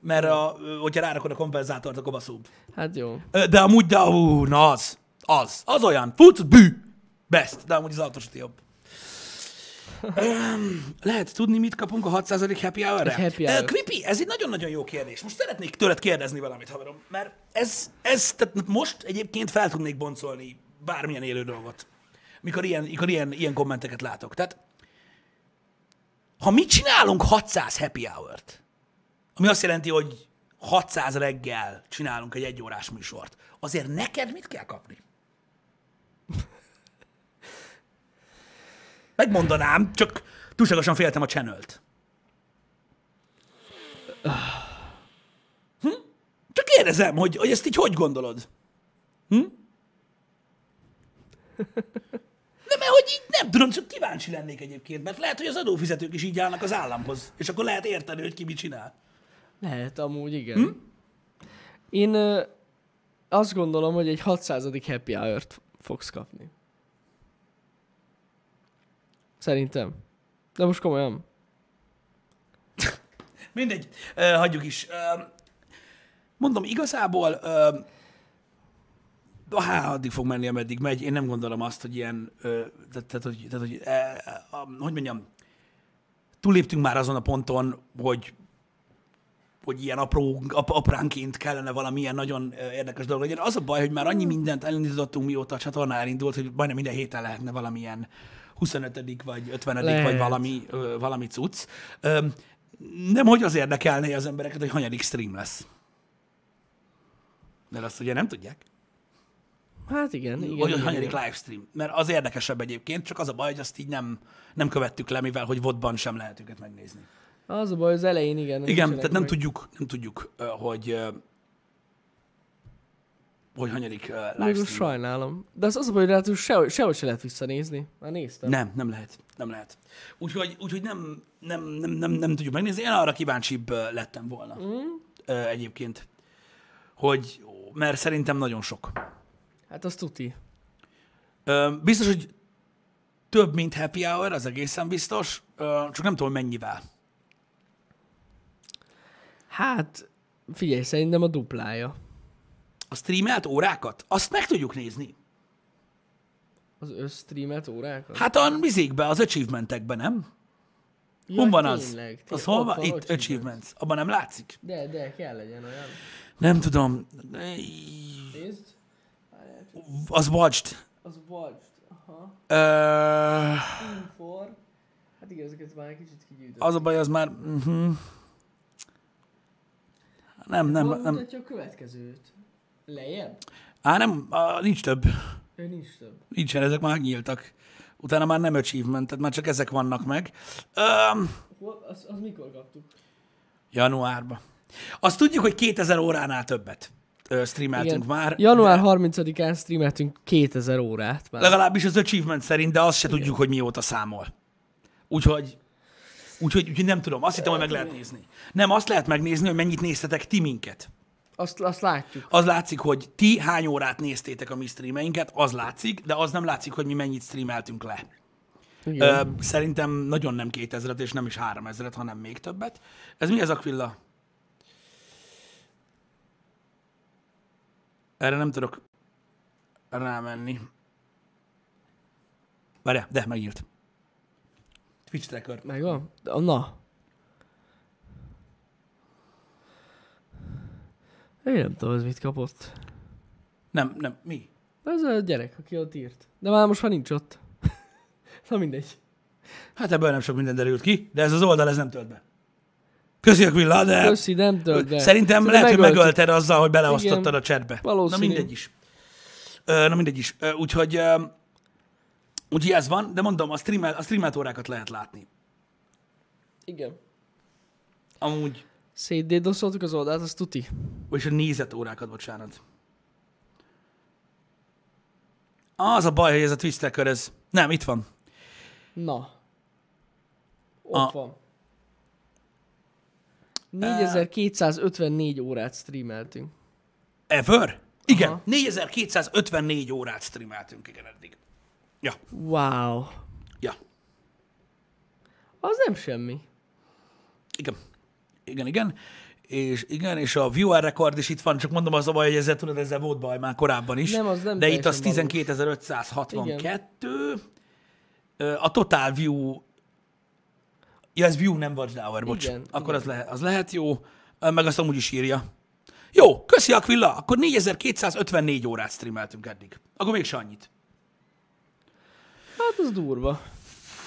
Mert a, hogyha rárakod a kompenzátort, akkor baszóbb. hát jó. De amúgy, de, ú, na az. Az. Az olyan. Futsz, bű. Best. De amúgy az autós jobb. Lehet tudni, mit kapunk a 600. happy hour-re? Egy happy hour. Quippy, ez egy nagyon-nagyon jó kérdés. Most szeretnék tőled kérdezni valamit, haverom. Mert ez, ez tehát most egyébként fel tudnék boncolni bármilyen élő dolgot. Mikor ilyen, mikor ilyen, ilyen kommenteket látok. Tehát, ha mi csinálunk 600 happy hour-t, ami azt jelenti, hogy 600 reggel csinálunk egy egyórás műsort, azért neked mit kell kapni? Megmondanám, csak túlságosan féltem a channelt. Hm? Csak kérdezem, hogy, hogy ezt így hogy gondolod? Hm? Nem, mert hogy így nem tudom, csak kíváncsi lennék egyébként, mert lehet, hogy az adófizetők is így állnak az államhoz, és akkor lehet érteni, hogy ki mit csinál. Lehet, amúgy igen. Hm? Én ö, azt gondolom, hogy egy 600. happy hour-t fogsz kapni. Szerintem. De most komolyan. [laughs] Mindegy, uh, hagyjuk is. Uh, mondom, igazából uh, há, addig fog menni, ameddig megy. Én nem gondolom azt, hogy ilyen, uh, tehát, tehát, hogy, tehát, hogy uh, uh, hogy mondjam, túléptünk már azon a ponton, hogy hogy ilyen apró, ap, apránként kellene valamilyen nagyon érdekes dolog legyen. Az a baj, hogy már annyi mindent elindítottunk, mióta a csatorna elindult, hogy majdnem minden héten lehetne valamilyen 25. vagy 50. Lehet. vagy valami, valami cucc. Nem, hogy az érdekelné az embereket, hogy hanyadik stream lesz. Mert azt ugye nem tudják, Hát igen, igen. hogy igen, hanyadik igen. livestream. Mert az érdekesebb egyébként, csak az a baj, hogy azt így nem, nem követtük le, mivel hogy vodban sem lehet őket megnézni. Az a baj, az elején igen. Igen, tehát nem meg. tudjuk, nem tudjuk, hogy hogy hanyadik uh, livestream. sajnálom. De az az hogy ráadásul sehogy, sehogy se lehet visszanézni. Már néztem. Nem, nem lehet. Nem lehet. Úgyhogy, úgyhogy nem, nem, nem, nem, nem tudjuk megnézni. Én arra kíváncsibb lettem volna mm. ö, egyébként. Hogy, mert szerintem nagyon sok. Hát az tuti. Ö, biztos, hogy több, mint happy hour, az egészen biztos, csak nem tudom mennyivel. Hát, figyelj, szerintem a duplája. A streamelt órákat, azt meg tudjuk nézni. Az összstreamet órákat? Hát a vizékbe, az achievementekben, nem? Ja, Hol van az? tényleg, Az hol van? Itt achievement. achievements. Abban nem látszik? De, de, kell legyen olyan. Nem tudom. Nézd. Az watched. Az watched. Aha. Ö, For. Hát igen, ezeket már egy kicsit kigyűjtött. az a baj, az már... Uh-huh. Nem, nem, Hol nem. a következőt? Lejjebb? Á, nem, á, nincs több. Ő nincs több. Nincsen, ezek már nyíltak. Utána már nem achievement, tehát már csak ezek vannak meg. Um, az, az mikor kaptuk? januárban. Azt tudjuk, hogy 2000 óránál többet ö, streameltünk Igen. már. Január de 30-án streameltünk 2000 órát már. Legalábbis az achievement szerint, de azt se tudjuk, hogy mióta számol. Úgyhogy, úgyhogy, úgyhogy nem tudom. Azt hittem, hogy meg lehet nézni. Nem, azt lehet megnézni, hogy mennyit néztetek ti minket. Azt, azt látjuk. Az látszik, hogy ti hány órát néztétek a mi streameinket, az látszik, de az nem látszik, hogy mi mennyit streameltünk le. Igen. Ö, szerintem nagyon nem 2000 és nem is 3000 hanem még többet. Ez mi ez Aquilla? Erre nem tudok rámenni. Várjál, de megírt. Twitch tracker. Megvan? Na. Én nem tudom, ez mit kapott. Nem, nem, mi? Ez a gyerek, aki ott írt. De már most már nincs ott. [laughs] Na mindegy. Hát ebből nem sok minden derült ki, de ez az oldal, ez nem tölt be. Köszi Aquilla, de Köszi, nem tölt be. szerintem lehet, hogy megöltük. megölted azzal, hogy beleosztottad Igen. a chatbe. Valószínű. Na mindegy is. Na mindegy is. Úgyhogy, úgyhogy ez van, de mondom, a, streamel, a streamelt órákat lehet látni. Igen. Amúgy, Szétdédoszoltuk az oldalt, az tuti. vagyis a nézett órákat, bocsánat. Az a baj, hogy ez a Twitch tracker, ez... Nem, itt van. Na. Ott A- van. 4254 órát streameltünk. Ever? Igen, Aha. 4254 órát streameltünk, igen, eddig. Ja, Wow. ja, Az nem semmi. igen. Igen, igen. És igen, és a viewer record is itt van, csak mondom az a baj, hogy ezzel tudod, ezzel volt baj már korábban is. Nem, az nem De itt az teljesen valós. 12562. Ö, A total view Ja, ez view, nem watch hour, bocs. Igen, Akkor igen. Az, lehet, az lehet jó, meg azt amúgy is írja. Jó, köszi Aquilla, akkor 4254 órát streameltünk eddig. Akkor még annyit. Hát az durva.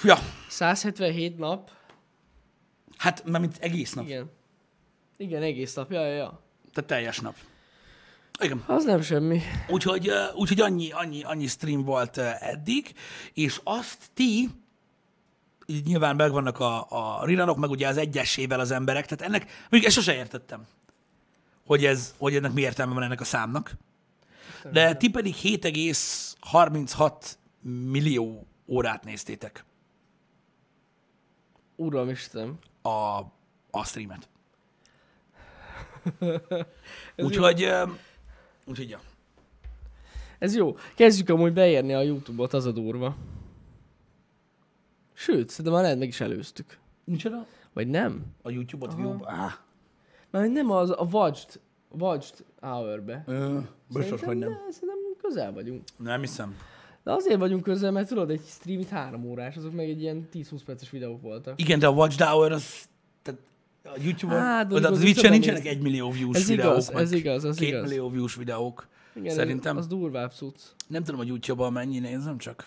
Ja, 177 nap. Hát mert mint egész nap, Igen. Igen, egész nap. Ja, ja, ja. tehát teljes nap. Igen. Az nem semmi. Úgyhogy, úgyhogy annyi, annyi, annyi stream volt eddig, és azt ti, így nyilván megvannak a, a rinanok, meg ugye az egyesével az emberek, tehát ennek, mondjuk ezt sose értettem, hogy, ez, hogy ennek mi értelme van ennek a számnak. De ti pedig 7,36 millió órát néztétek Uram Isten. A, a streamet. [laughs] Úgyhogy, úgyhogy ja. Ez jó. Kezdjük amúgy beérni a Youtube-ot, az a durva. Sőt, szerintem már lehet meg is előztük. Micsoda? Vagy nem? A YouTube-ot, Aha. view ah, Már nem az a Watched, watched Hour-be. ö, biztos, hogy nem. ne- Szerintem közel vagyunk. Nem hiszem. De azért vagyunk közel, mert tudod, egy stream itt három órás, azok meg egy ilyen 10-20 perces videók voltak. Igen, de a Watch Hour az... Tehát a YouTube-on, vagy a Twitch-en jobban nincsenek egy millió views Ez videók, igaz, ez igaz, ez két igaz. millió views videók. Igen, Szerintem. Az durvább cucc. Nem tudom, hogy YouTube-on mennyi nézem csak.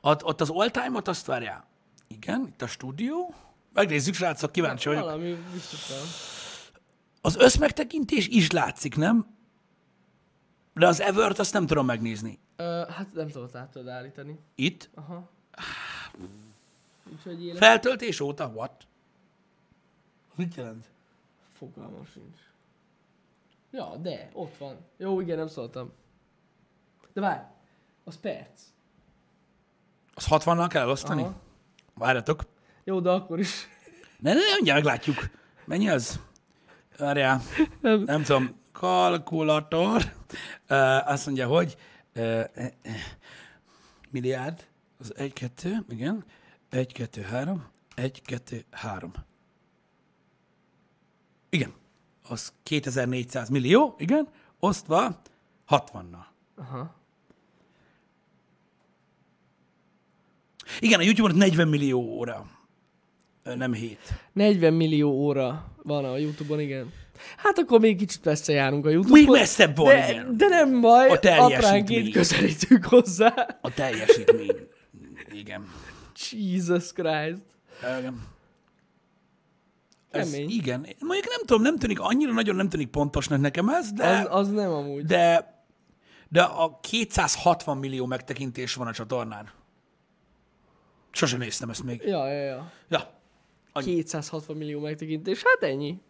Ott, ott az all time-ot azt várjál. Igen, itt a stúdió. Megnézzük, srácok, kíváncsi vagyok. Valami biztos van. Az összmegtekintés is látszik, nem? De az Evert azt nem tudom megnézni. Ö, hát nem tudod át tudod állítani. Itt? Aha. Úgyhogy élet Feltöltés óta? What? Mit jelent? fogalmam sincs. Ja, de, ott van. Jó, igen, nem szóltam. De várj, az perc. Az 60-nal kell elosztani? Aha. Várjatok. Jó, de akkor is. Ne, ne, ne, mindjárt meglátjuk. Mennyi az? Várjál. Nem. Nem tudom. Kalkulator. Uh, azt mondja, hogy uh, milliárd. Az 1, 2, igen. 1, 2, 3. 1, 2, 3. Igen. Az 2400 millió, igen. Osztva 60-nal. Aha. Igen, a YouTube-on 40 millió óra. Nem 7. 40 millió óra van a Youtube-on, igen. Hát akkor még kicsit messze járunk a Youtube-on. Még messzebb van, de, igen. de nem baj, A teljesítmény. apránként közelítünk hozzá. A teljesítmény. Igen. Jesus Christ. Igen. Ez, igen. Mondjuk nem tudom, nem tűnik, annyira nagyon nem tűnik pontosnak nekem ez, de, Az, az nem amúgy. de, de a 260 millió megtekintés van a csatornán. Sosem néztem ezt még. Ja, ja, ja. Ja, annyi. 260 millió megtekintés, hát ennyi.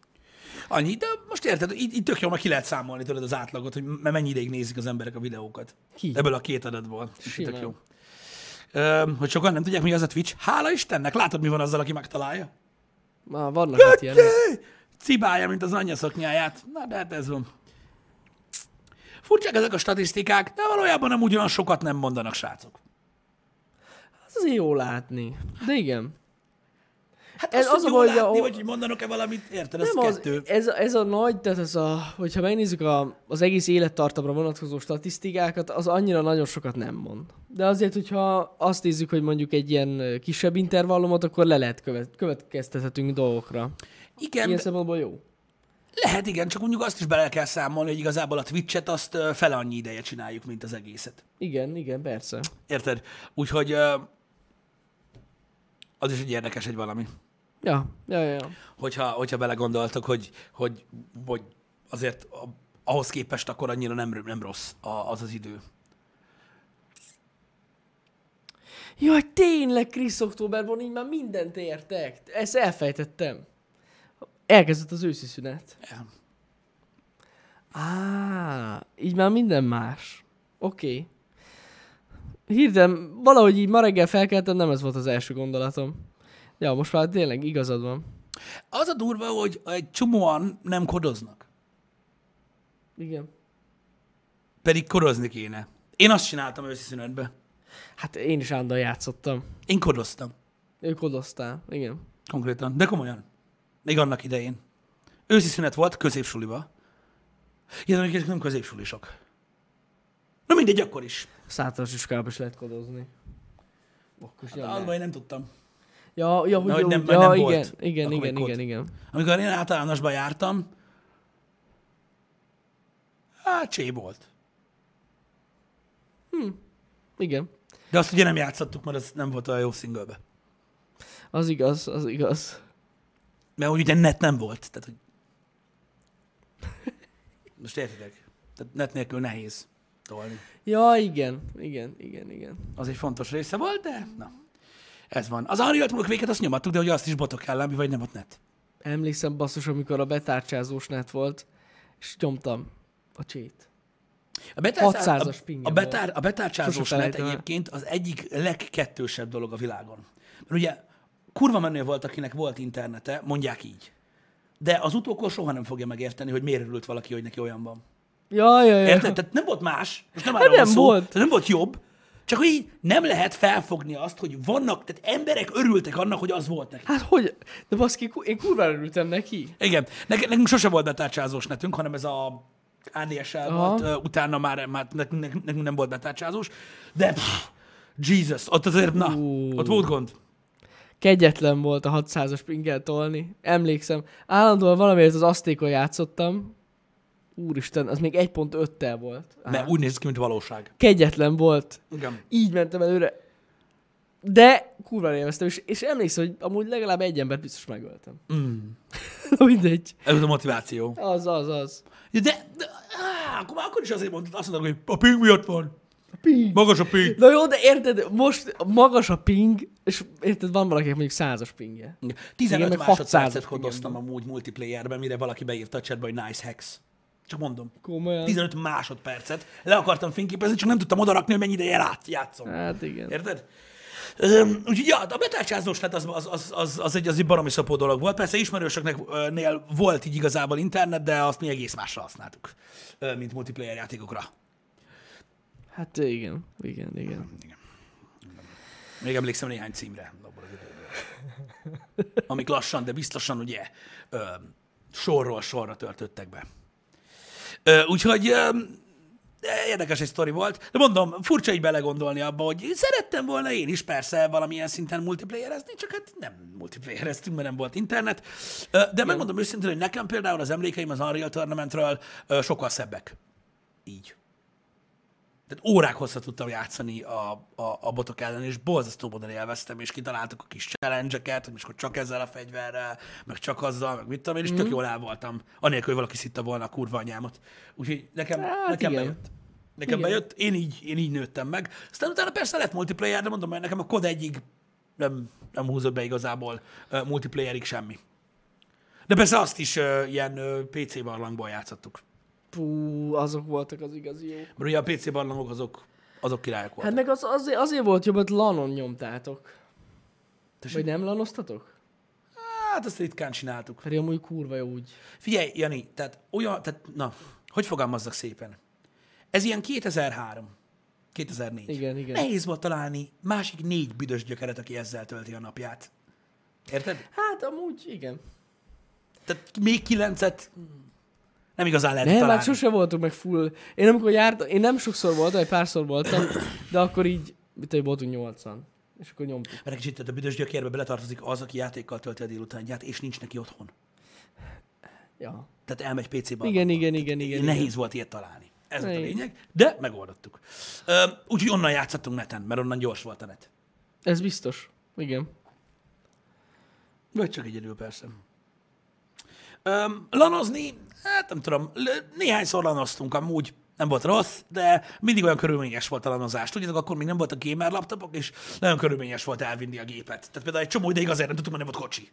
Annyi. De most érted, itt, itt tök jó, meg ki lehet számolni tudod az átlagot, hogy mennyi ideig nézik az emberek a videókat. Ki? Ebből a két adatból. Simán. Tök jó. Ö, hogy sokan nem tudják, mi az a Twitch. Hála Istennek, látod, mi van azzal, aki megtalálja? Már vannak hát ilyenek. Jé! Cibálja, mint az anyja szoknyáját. Na, de hát ez van. Furcsák ezek a statisztikák, de valójában nem ugyan sokat nem mondanak, srácok. Ez azért jó látni. De igen. Hát Ez az, az hogy jól hogy a- látni, vagy hogy mondanak-e valamit, érted? Ez Nem az, kettő. ez, ez a nagy, tehát ez a, hogyha megnézzük a, az egész élettartamra vonatkozó statisztikákat, az annyira nagyon sokat nem mond. De azért, hogyha azt nézzük, hogy mondjuk egy ilyen kisebb intervallumot, akkor le lehet követ, következtethetünk dolgokra. Igen, Ilyen de szempontból jó. lehet igen, csak mondjuk azt is bele kell számolni, hogy igazából a Twitch-et azt fele annyi ideje csináljuk, mint az egészet. Igen, igen, persze. Érted? Úgyhogy az is egy érdekes egy valami. Ja, ja, ja. hogyha, hogyha belegondoltok, hogy, hogy, hogy azért ahhoz képest akkor annyira nem, nem rossz az az idő. Jaj, tényleg Krisz októberban így már mindent értek. Ezt elfejtettem. Elkezdett az őszi szünet. Ja. Á, így már minden más. Oké. Okay. Hirtelen, valahogy így ma reggel felkeltem, nem ez volt az első gondolatom. Ja, most már tényleg igazad van. Az a durva, hogy egy csomóan nem kodoznak. Igen. Pedig kodozni kéne. Én azt csináltam őszi szünetbe. Hát én is állandóan játszottam. Én kodoztam. Ők kodoztál. Igen. Konkrétan. De komolyan. Még annak idején. Őszi szünet volt középsuliba. Mondjuk ezek nem középsulisok. Na mindegy, akkor is. Szálltalas iskolában is lehet kodozni. Is Hát, nem tudtam. Ja, ja, hogy, Na, hogy nem- ja, nem igen, volt. igen, Akkor igen, igen, igen. Amikor én általánosba jártam, hát csé volt. Igen. De azt ugye nem játszottuk, mert az nem volt olyan jó szingölbe. Az igaz, az igaz. Mert úgy ugye net nem volt. Tehát, hogy... [laughs] Most értitek? Tehát net nélkül nehéz tolni. Ja, igen, igen, igen, igen. Az egy fontos része volt, de na. Ez van. Az Unreal Toolkvéket azt nyomattuk, de hogy azt is botok ellen, vagy nem ott net. Emlékszem basszus, amikor a betárcsázós net volt, és nyomtam a csét. A, betár, 600-as a, a, betár, a betárcsázós net egyébként az egyik legkettősebb dolog a világon. Mert ugye kurva menő volt, akinek volt internete, mondják így. De az utókor soha nem fogja megérteni, hogy miért örült valaki, hogy neki olyan van. Ja, ja, ja. Érted? Tehát nem volt más, most nem Hát nem szó, volt. Tehát nem volt jobb, csak hogy így nem lehet felfogni azt, hogy vannak, tehát emberek örültek annak, hogy az volt neki. Hát hogy? De baszki, én kurva örültem neki. Igen, nekünk, nekünk sose volt betárcsázós netünk, hanem ez a ADSL Aha. volt, utána már, már nekünk, nekünk nem volt betárcsázós, de pff, Jesus, ott azért, na, Ú. ott volt gond. Kegyetlen volt a 600-as pingel tolni. Emlékszem. Állandóan valamiért az asztékon játszottam. Úristen, az még 1.5-tel volt. Mert úgy néz ki, mint valóság. Kegyetlen volt. Igen. Így mentem előre. De kurva élveztem, és, és emlékszem, hogy amúgy legalább egy embert biztos megöltem. Mm. [laughs] Mindegy. Ez a motiváció. Az, az, az. Ja, De, de á, akkor már akkor is azért mondtad, azt mondod, hogy a ping miatt van. Ping. Magas a ping. Na jó, de érted, most magas a ping, és érted, van valakinek mondjuk százas pingje. 15 meg másodpercet 600-as hordoztam amúgy multiplayerben, mire valaki beírta a chatbe, hogy nice hacks. Csak mondom. Komolyan. 15 másodpercet. Le akartam fényképezni, csak nem tudtam odarakni, hogy mennyi ideje rát játszom. Hát igen. Érted? Öm, úgyhogy ja, a betárcsázós lett az, az, az, az, az, egy, az egy baromi szopó dolog volt. Persze ismerősöknél volt így igazából internet, de azt mi egész másra használtuk, mint multiplayer játékokra. Hát igen, igen, igen. Még emlékszem néhány címre az időben. [laughs] Amik lassan, de biztosan ugye sorról sorra töltöttek be. Úgyhogy érdekes egy sztori volt, de mondom, furcsa így belegondolni abba, hogy szerettem volna én is persze valamilyen szinten multiplayerezni, csak hát nem multiplayereztünk, mert nem volt internet. De megmondom őszintén, hogy nekem például az emlékeim az Unreal Tournamentről sokkal szebbek. Így. Tehát órák hosszat tudtam játszani a, a, a botok ellen, és borzasztó módon élveztem, és kitaláltuk a kis challenge-eket, hogy most akkor csak ezzel a fegyverrel, meg csak azzal, meg mit tudom én, és tök jól el voltam, anélkül, hogy valaki szitta volna a kurva anyámat. Úgyhogy nekem, Hát nekem igen. bejött. Nekem Igen. bejött, én így, én így nőttem meg. Aztán utána persze lett multiplayer, de mondom, hogy nekem a kod egyig nem, nem húzott be igazából uh, multiplayerig semmi. De persze azt is uh, ilyen uh, PC barlangból játszottuk. Pú, azok voltak az igazi jó. Mert ugye a PC barlangok azok, azok királyok voltak. Hát meg az, azért, azért volt jobb, hogy lanon nyomtátok. Tessék? Vagy nem lanoztatok? Hát azt ritkán csináltuk. Pedig amúgy kurva jó úgy. Figyelj, Jani, tehát olyan, tehát, na, hogy fogalmazzak szépen? Ez ilyen 2003, 2004. Igen, igen. Nehéz volt találni másik négy büdös gyökeret, aki ezzel tölti a napját. Érted? Hát amúgy igen. Tehát még kilencet nem igazán lehet Nem, találni. hát sose voltunk meg full. Én amikor jártam, én nem sokszor voltam, egy párszor voltam, de akkor így, mit hogy voltunk nyolcan. És akkor nyomtuk. Mert egy kicsit tehát a büdös gyökérbe beletartozik az, aki játékkal tölti a délutánját, és nincs neki otthon. Ja. Tehát elmegy PC-ba. Igen, igen, igen, igen. Nehéz igen. volt ilyet találni. Ez volt a Igen. lényeg, de megoldottunk. Ö, Úgyhogy onnan játszottunk neten, mert onnan gyors volt a net. Ez biztos. Igen. Vagy csak egyedül persze. Öm, lanozni, hát nem tudom, néhányszor lanoztunk amúgy, nem volt rossz, de mindig olyan körülményes volt a lanozás. Tudjátok, akkor még nem voltak gamer laptopok, és nagyon körülményes volt elvinni a gépet. Tehát például egy csomó ideig azért nem tudtuk, mert nem volt kocsi.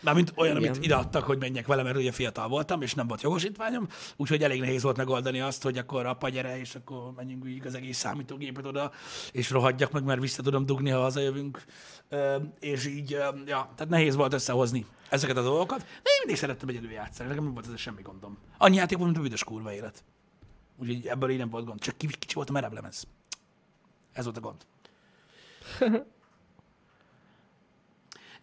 Mármint olyan, Igen. amit ideadtak, hogy menjek vele, mert ugye fiatal voltam, és nem volt jogosítványom, úgyhogy elég nehéz volt megoldani azt, hogy akkor apa gyere, és akkor menjünk végig az egész számítógépet oda, és rohadjak meg, mert vissza tudom dugni, ha hazajövünk. És így, ja, tehát nehéz volt összehozni ezeket a dolgokat, de én mindig szerettem egyedül játszani, nekem nem volt ez semmi gondom. Annyi játék volt, mint a büdös kurva élet. Úgyhogy ebből így nem volt gond. Csak kicsi, kicsi volt a merevlemez. Ez volt a gond. [laughs]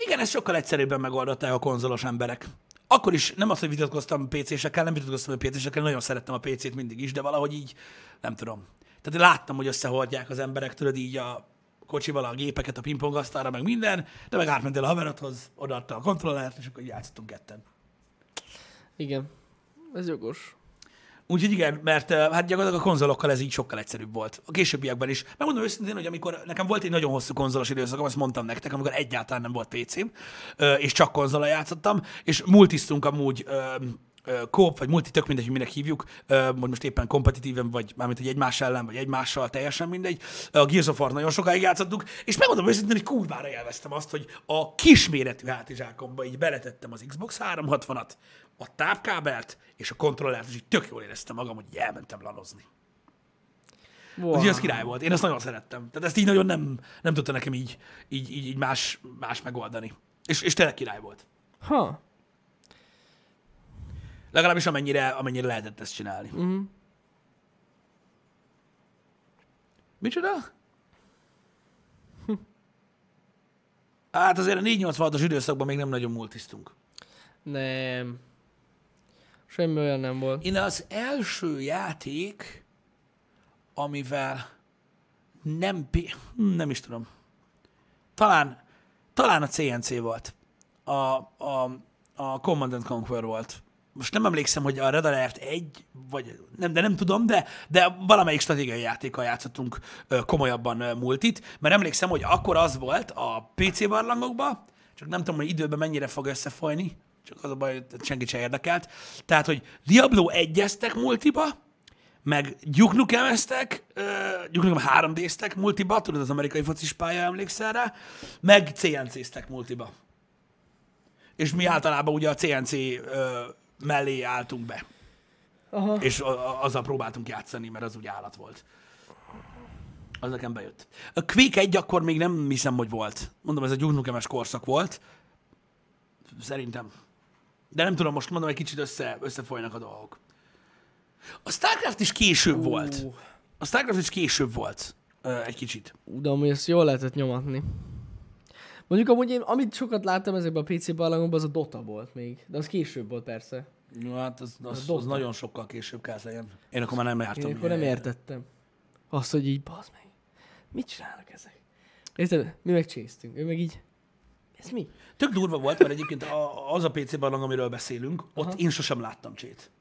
Igen, ezt sokkal egyszerűbben megoldották a konzolos emberek. Akkor is nem az, hogy vitatkoztam PC-sekkel, nem vitatkoztam a PC-sekkel, nagyon szerettem a PC-t mindig is, de valahogy így, nem tudom. Tehát láttam, hogy összehordják az emberek, tudod így a kocsival a gépeket a pingpongasztalra, meg minden, de meg átmentél a haverodhoz, odaadta a kontrollert, és akkor játszottunk ketten. Igen. Ez jogos. Úgyhogy igen, mert hát gyakorlatilag a konzolokkal ez így sokkal egyszerűbb volt. A későbbiekben is. Megmondom őszintén, hogy amikor nekem volt egy nagyon hosszú konzolos időszakom, azt mondtam nektek, amikor egyáltalán nem volt PC-m, és csak konzola játszottam, és multisztunk amúgy kóp, vagy multi, tök mindegy, hogy minek hívjuk, vagy most éppen kompetitíven, vagy mármint, hogy egymás ellen, vagy egymással, teljesen mindegy. A Gears of War nagyon sokáig játszottuk, és megmondom őszintén, hogy kurvára élveztem azt, hogy a kisméretű hátizsákomba így beletettem az Xbox 360-at, a távkábelt és a kontrollert, és így tök jól éreztem magam, hogy elmentem lanozni. Wow. Úgyhogy az király volt. Én ezt nagyon szerettem. Tehát ezt így nagyon nem, nem tudta nekem így, így, így, így más, más megoldani. És, és tényleg király volt. Ha. Legalábbis amennyire, amennyire lehetett ezt csinálni. Mhm. Micsoda? Hát azért a 486-os időszakban még nem nagyon multisztunk. Nem. Semmi olyan nem volt. Én az első játék, amivel nem, hm, nem is tudom. Talán, talán a CNC volt. A, a, a Command and Conquer volt. Most nem emlékszem, hogy a Red Alert 1, vagy nem, de nem tudom, de, de valamelyik stratégiai játékkal játszottunk komolyabban multit, mert emlékszem, hogy akkor az volt a PC barlangokban, csak nem tudom, hogy időben mennyire fog összefolyni, csak az a baj, hogy senkit se érdekelt. Tehát, hogy Diablo egyeztek multiba, meg Duke Nukem-eztek, uh, Duke Nukem 3 d multiba, tudod, az amerikai focis pálya, emlékszel rá, meg CNC-ztek multiba. És mi általában ugye a CNC uh, mellé álltunk be. Aha. És a- a- azzal próbáltunk játszani, mert az úgy állat volt. Az nekem bejött. A Quake 1 akkor még nem hiszem, hogy volt. Mondom, ez a Duke Nukem-es korszak volt. Szerintem. De nem tudom, most mondom, egy kicsit össze, összefolynak a dolgok. A StarCraft is később volt. Ú, A StarCraft is később volt. Ö, egy kicsit. De amúgy ezt jól lehetett nyomatni. Mondjuk amúgy én, amit sokat láttam ezekben a PC barlangokban, az a Dota volt még. De az később volt persze. No, hát az, az, Dota. az nagyon sokkal később kell legyen. Én akkor már nem jártam. Én akkor nem értettem. Azt, hogy így, bazd meg. Mit csinálnak ezek? Érted? Mi megcsésztünk. Ő meg így, ez mi? Tök durva volt, mert egyébként a- az a PC barlang, amiről beszélünk, ott Aha. én sosem láttam csét.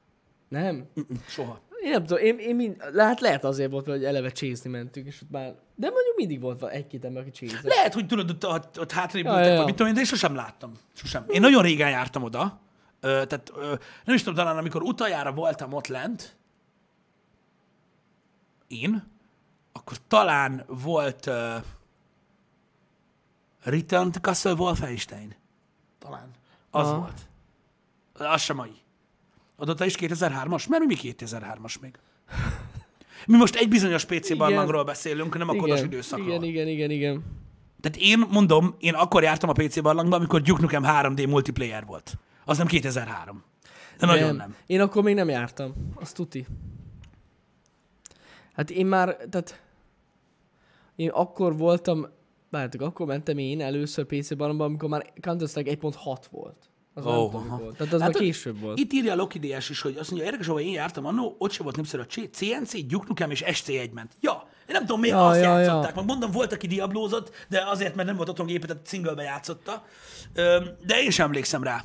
Nem? Soha. Én nem tudom, én, én mind, hát lehet azért volt, hogy eleve csézni mentünk, és ott már, de mondjuk mindig volt egy-két ember, aki csézett. Lehet, hogy tudod, ott, ott, ott hátrébb Ja, ültek, ja, mit tudom én, de én sosem láttam. Sosem. Én nagyon régen jártam oda. Ö, tehát ö, nem is tudom, talán amikor utoljára voltam ott lent, én, akkor talán volt uh, Return to Castle Wolfenstein. Talán. Az Aha. volt. Az sem mai. Adott is 2003-as? Mert mi 2003-as még? Mi most egy bizonyos PC barlangról beszélünk, nem a kodos időszakról. igen, igen, igen, igen. Tehát én mondom, én akkor jártam a PC barlangba, amikor Duke Nukem 3D multiplayer volt. Az nem 2003. De nagyon nem. Én akkor még nem jártam. Azt tuti. Hát én már, tehát én akkor voltam, várjátok, akkor mentem én először PC barlangba, amikor már Counter-Strike 1.6 volt. Az nem tudom, mi volt. Tehát az Hát, már később volt. Itt írja a Loki DS is, hogy azt mondja, érdekes, ahol én jártam annó, ott sem volt népszerű a CNC, Duke Nukem és SC1 ment. Ja, én nem tudom, miért Ja, azt ja, ja. játszották. Meg mondom, volt, aki diablózott, de azért, mert nem volt otthon gépe, tehát singlebe játszotta. De én sem emlékszem rá,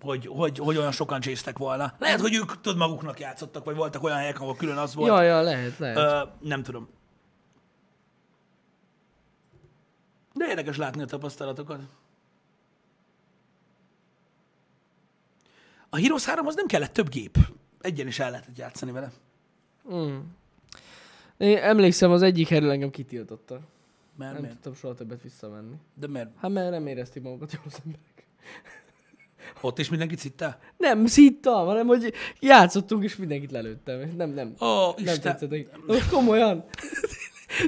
hogy, hogy, hogy olyan sokan csésztek volna. Lehet, hogy ők tudod maguknak játszottak, vagy voltak olyan helyek, ahol külön az volt. Ja, ja, lehet, lehet. Ö, nem tudom. De érdekes látni a tapasztalatokat. A Heroes 3 az nem kellett több gép. Egyen is el lehetett játszani vele. Mm. Én emlékszem, az egyik erről engem kitiltotta. Mert Nem miért? tudtam soha többet visszamenni. De miért? Hát mert nem érezték magukat jól az emberek. [laughs] Ott is mindenki cittál? Nem szittam, hanem hogy játszottunk, és mindenkit lelőttem. Nem, nem. Ó, Nem Isten. tetszett komolyan. [laughs]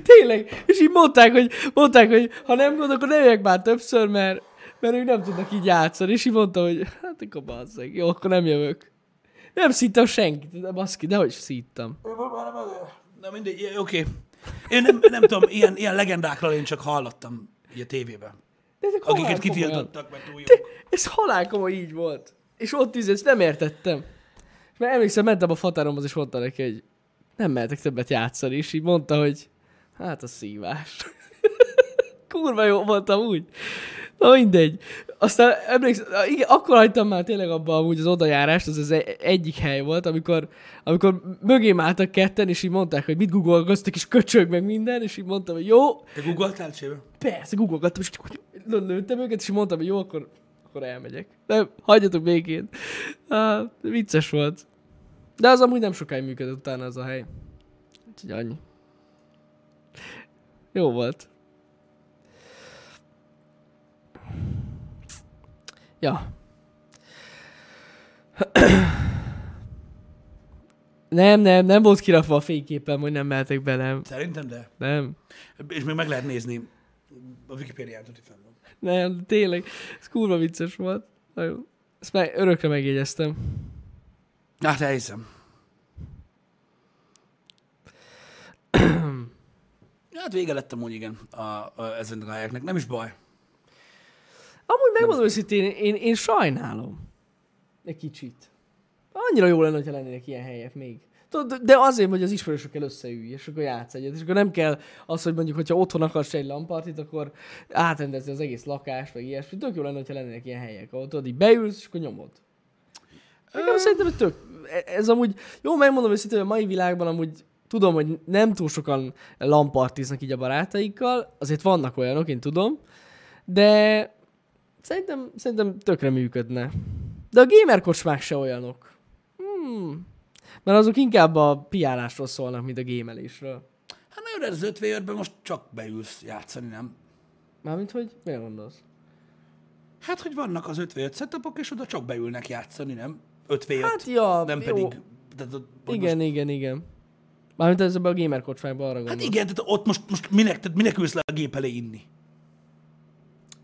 Tényleg. És így mondták, hogy, mondták, hogy ha nem gond, akkor ne jöjjek már többször, mert, mert ők nem tudnak így játszani. És így mondtam, hogy hát akkor basszeg, jó, akkor nem jövök. Nem szíttam senkit, de baszki, de hogy szíttam. Na mindegy, oké. Én nem, nem tudom, ilyen, ilyen legendákról én csak hallottam így a tévében. De ezek Akiket kitiltottak, mert túl jó. Ez halál komoly így volt. És ott ezt nem értettem. És mert emlékszem, mentem a fatáromhoz, és mondta neki, hogy nem mehetek többet játszani, és így mondta, hogy hát a szívás. [laughs] Kurva jó voltam úgy. Na mindegy. Aztán emlékszem, igen, akkor hagytam már tényleg abba amúgy az odajárást, az az e- egyik hely volt, amikor, amikor mögém álltak ketten, és így mondták, hogy mit googolgaztak, és köcsög meg minden, és így mondtam, hogy jó, Te googoltál csébe? Persze, googolgattam, és lőttem őket, és mondtam, hogy jó, akkor, akkor elmegyek. Nem, hagyjatok békén. Ah, vicces volt. De az amúgy nem sokáig működött utána az a hely. Úgyhogy annyi. Jó volt. Ja. Nem, nem, nem volt kirakva a fényképen, hogy nem mehetek be, nem. Szerintem, de. Nem. És még meg lehet nézni. A Wikipédián tudni fenn van. Nem, tényleg. Ez kurva vicces volt. Nagyon. Ezt meg, örökre megjegyeztem. Hát elhiszem. Hát vége lett amúgy igen a, a, ezen a helyeknek. Nem is baj. Amúgy megmondom őszintén, én, én, én sajnálom. Egy kicsit. Annyira jó lenne, ha lennének ilyen helyek még. Tudod, de azért, hogy az ismerősökkel összeülj, és akkor játsz egyet. És akkor nem kell az, hogy mondjuk, hogyha otthon akarsz egy lampartit, akkor átrendezni az egész lakást, vagy ilyesmi. Tök jó lenne, hogyha lennének ilyen helyek, ahol tudod, így beülsz, és akkor nyomod. Nekem szerintem ez tök, ez amúgy, jó megmondom őszintén, hogy a mai világban amúgy tudom, hogy nem túl sokan lampartiznak így a barátaikkal, azért vannak olyanok, én tudom, de szerintem, szerintem tökre működne. De a gamer kocsmák se olyanok. Hmm. Mert azok inkább a piálásról szólnak, mint a gémelésről. Hát nagyon ez az 5 ben most csak beülsz játszani, nem? Mármint, hogy mire gondolsz? Hát, hogy vannak az 5 v setupok, és oda csak beülnek játszani, nem? 5 v Hát ja, nem jó. pedig... Ott- ott Igen, Most, igen, igen. Mármint ez a gamer kocsmákban arra hát gondolsz. igen, tehát ott most, most minek, tehát minek ülsz le a gép elé inni?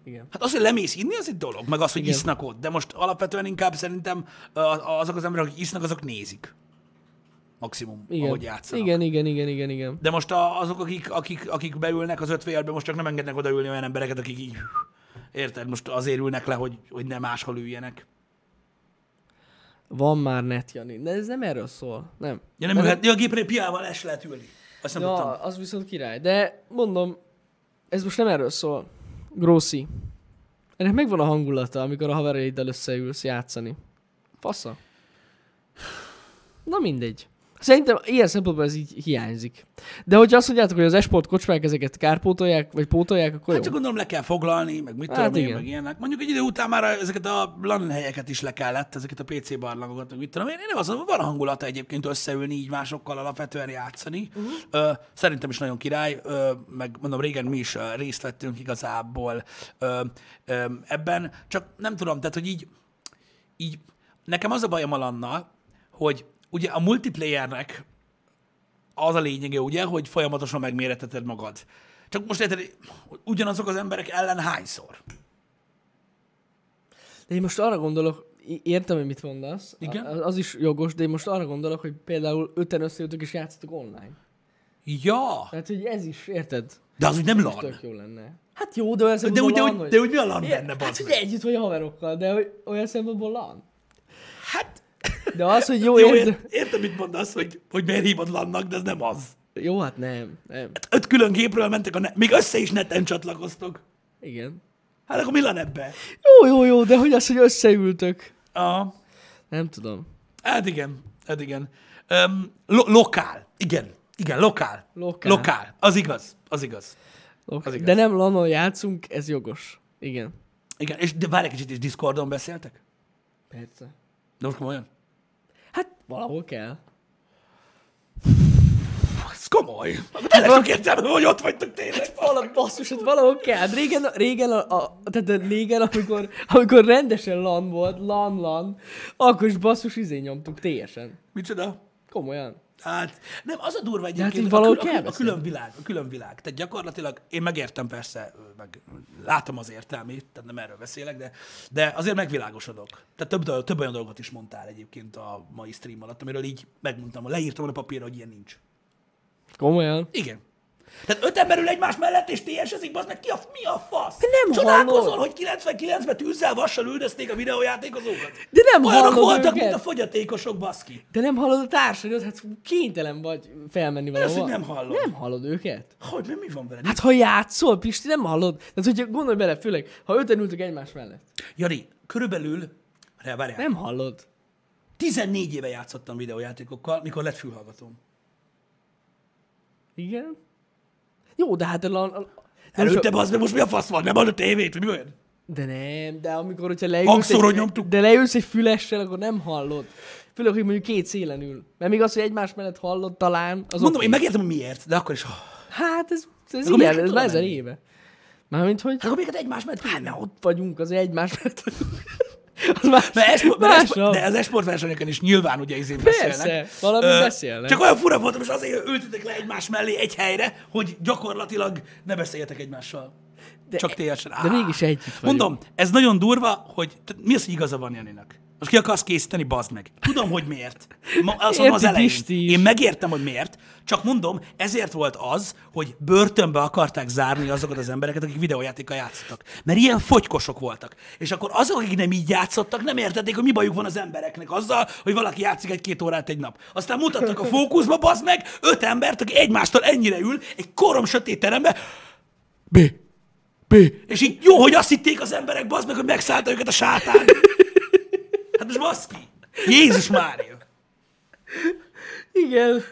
igen. Hát az, hogy lemész inni, az egy dolog, meg az, hogy Igen. isznak ott. De most alapvetően inkább szerintem azok az emberek, akik isznak, azok nézik. Maximum, Igen. ahogy játszanak. igen, igen, igen, igen, igen. De most a, azok, akik, akik, akik beülnek az 5 be most csak nem engednek odaülni olyan embereket, akik így... Érted? Most azért ülnek le, hogy, hogy ne máshol üljenek. Van már net, Jani. De ez nem erről szól. Nem. Ja, nem ülhet, ja, a gépre piával el se lehet ülni. Azt nem tudtam. Ja, az viszont király. De mondom, ez most nem erről szól. Grossi. Ennek megvan a hangulata, amikor a haverjaiddal összeülsz játszani. Fasza. Na mindegy. Szerintem ilyen szempontból ez így hiányzik. De hogyha azt mondjátok, hogy az esport kocsmák ezeket kárpótolják, vagy pótolják, akkor Hát jó. csak gondolom le kell foglalni, meg mit Hát tudom én, igen. meg ilyenek. Mondjuk egy idő után már ezeket a LAN helyeket is le kellett, ezeket a PC barlangokat, meg mit tudom én. Én mondom, van hangulata egyébként összeülni, így másokkal alapvetően játszani. Uh-huh. Szerintem is nagyon király, meg mondom, régen mi is részt vettünk igazából ebben, csak nem tudom, tehát hogy így, így nekem az a bajom a lannal, hogy ugye a multiplayernek az a lényege, ugye, hogy folyamatosan megméreteted magad. Csak most érted, ugyanazok az emberek ellen hányszor? De én most arra gondolok, értem, hogy mit mondasz. Igen. A- Az is jogos, de én most arra gondolok, hogy például öten összejöttök és játszotok online. Ja, Tehát, hogy ez is, érted? de az úgy nem LAN. tök jó lenne. Hát jó, de olyan De szempontból úgy, de, LAN, úgy, de úgy mi a LAN É, benne, Hát, hogy együtt vagy a haverokkal, de hogy olyan szempontból LAN. Hát, De az, hogy jó, jó, érted? ért, értem, mit mondasz, hogy, hogy miért hívod LAN-nak, de ez nem az. Jó, hát nem, nem. Öt külön gépről mentek, a ne- még össze is neten csatlakoztok. Igen. Hát akkor mi LAN ebbe? Jó, jó, jó, de hogy az, hogy összeültök? Ah, Nem tudom. hát igen, hát igen. Um, lo- lokál, igen, igen, lokál. Lokál. Lokál, az igaz, az igaz. Okay. igaz. De nem LAN-on játszunk, ez jogos. Igen. Igen, és de várj egy kicsit, és Discordon beszéltek? Persze. De most komolyan? Hát valahol kell. Ez komoly. Tényleg sok értelme, hogy ott vagytok tényleg. Vala, basszus, hát valahol kell. Hát Régen, régen, a, a, tehát régen amikor, amikor rendesen LAN volt, LAN, LAN, akkor is basszus izé nyomtuk teljesen. Micsoda? Komolyan. Hát, nem, az a durva hát egyébként, így a, kül- a, a, külön világ, a külön világ. Tehát gyakorlatilag én megértem persze, meg látom az értelmét, tehát nem erről beszélek, de, de azért megvilágosodok. Tehát több, több olyan dolgot is mondtál egyébként a mai stream alatt, amiről így megmondtam, leírtam a papírra, hogy ilyen nincs. Komolyan. Igen. Tehát öt ember ül egymás mellett, és TS-ezik, az meg ki a, mi a fasz? nem Csodálkozol, hallod. hogy 99-ben tűzzel vassal üldözték a videójátékozókat? De nem Olyanok voltak, őket. mint a fogyatékosok, baszki. De nem hallod a társaidat, hát kénytelen vagy felmenni valahova. hogy nem hallod? Nem hallod őket. Hogy, mi, van veled? Hát ha játszol, Pisti, nem hallod. Tehát, hogyha gondolj bele, főleg, ha öten ültök egymás mellett. Jani, körülbelül, várjál, várjál, Nem hallod. 14 éve játszottam videójátékokkal, mikor lett fülhallgatóm. Igen? Jó, de hát a, a, a Előtte az, meg most mi a fasz van? Nem hallod a tévét? vagy Mi olyan? De nem, de amikor, hogyha leülsz egy, nyomtuk. de leülsz egy fülessel, akkor nem hallod. Főleg, hogy mondjuk két szélen ül. Mert még az, hogy egymás mellett hallod talán, az Mondom, oké. én megértem, hogy miért, de akkor is... Hát Hát ez, ez Akkor ilyen, miért ez már ezer éve. Mármint, hogy akkor még egymás mellett hát, na, ott vagyunk, az egymás mellett vagyunk. [laughs] az más, Mert esport, más esport, de az esport versenyeken is nyilván ugye izén beszélnek. Persze, valami Ö, beszélnek. Csak olyan fura voltam, és azért ültetek le egymás mellé egy helyre, hogy gyakorlatilag ne beszéljetek egymással. De- Csak teljesen. de mégis együtt vagyunk. Mondom, ez nagyon durva, hogy mi az, hogy igaza van Janinak? Most ki akarsz készíteni, bazd meg. Tudom, hogy miért. Ma, azt mondom az elején. Pisti. Én megértem, hogy miért. Csak mondom, ezért volt az, hogy börtönbe akarták zárni azokat az embereket, akik videójátékkal játszottak. Mert ilyen fogykosok voltak. És akkor azok, akik nem így játszottak, nem értették, hogy mi bajuk van az embereknek azzal, hogy valaki játszik egy-két órát egy nap. Aztán mutattak a fókuszba, bazd meg, öt embert, aki egymástól ennyire ül, egy korom sötét terembe, B. B. És így jó, hogy azt hitték az emberek, bazd meg, hogy megszállta őket a sátán. Hát most baszki. Jézus Mária. Igen.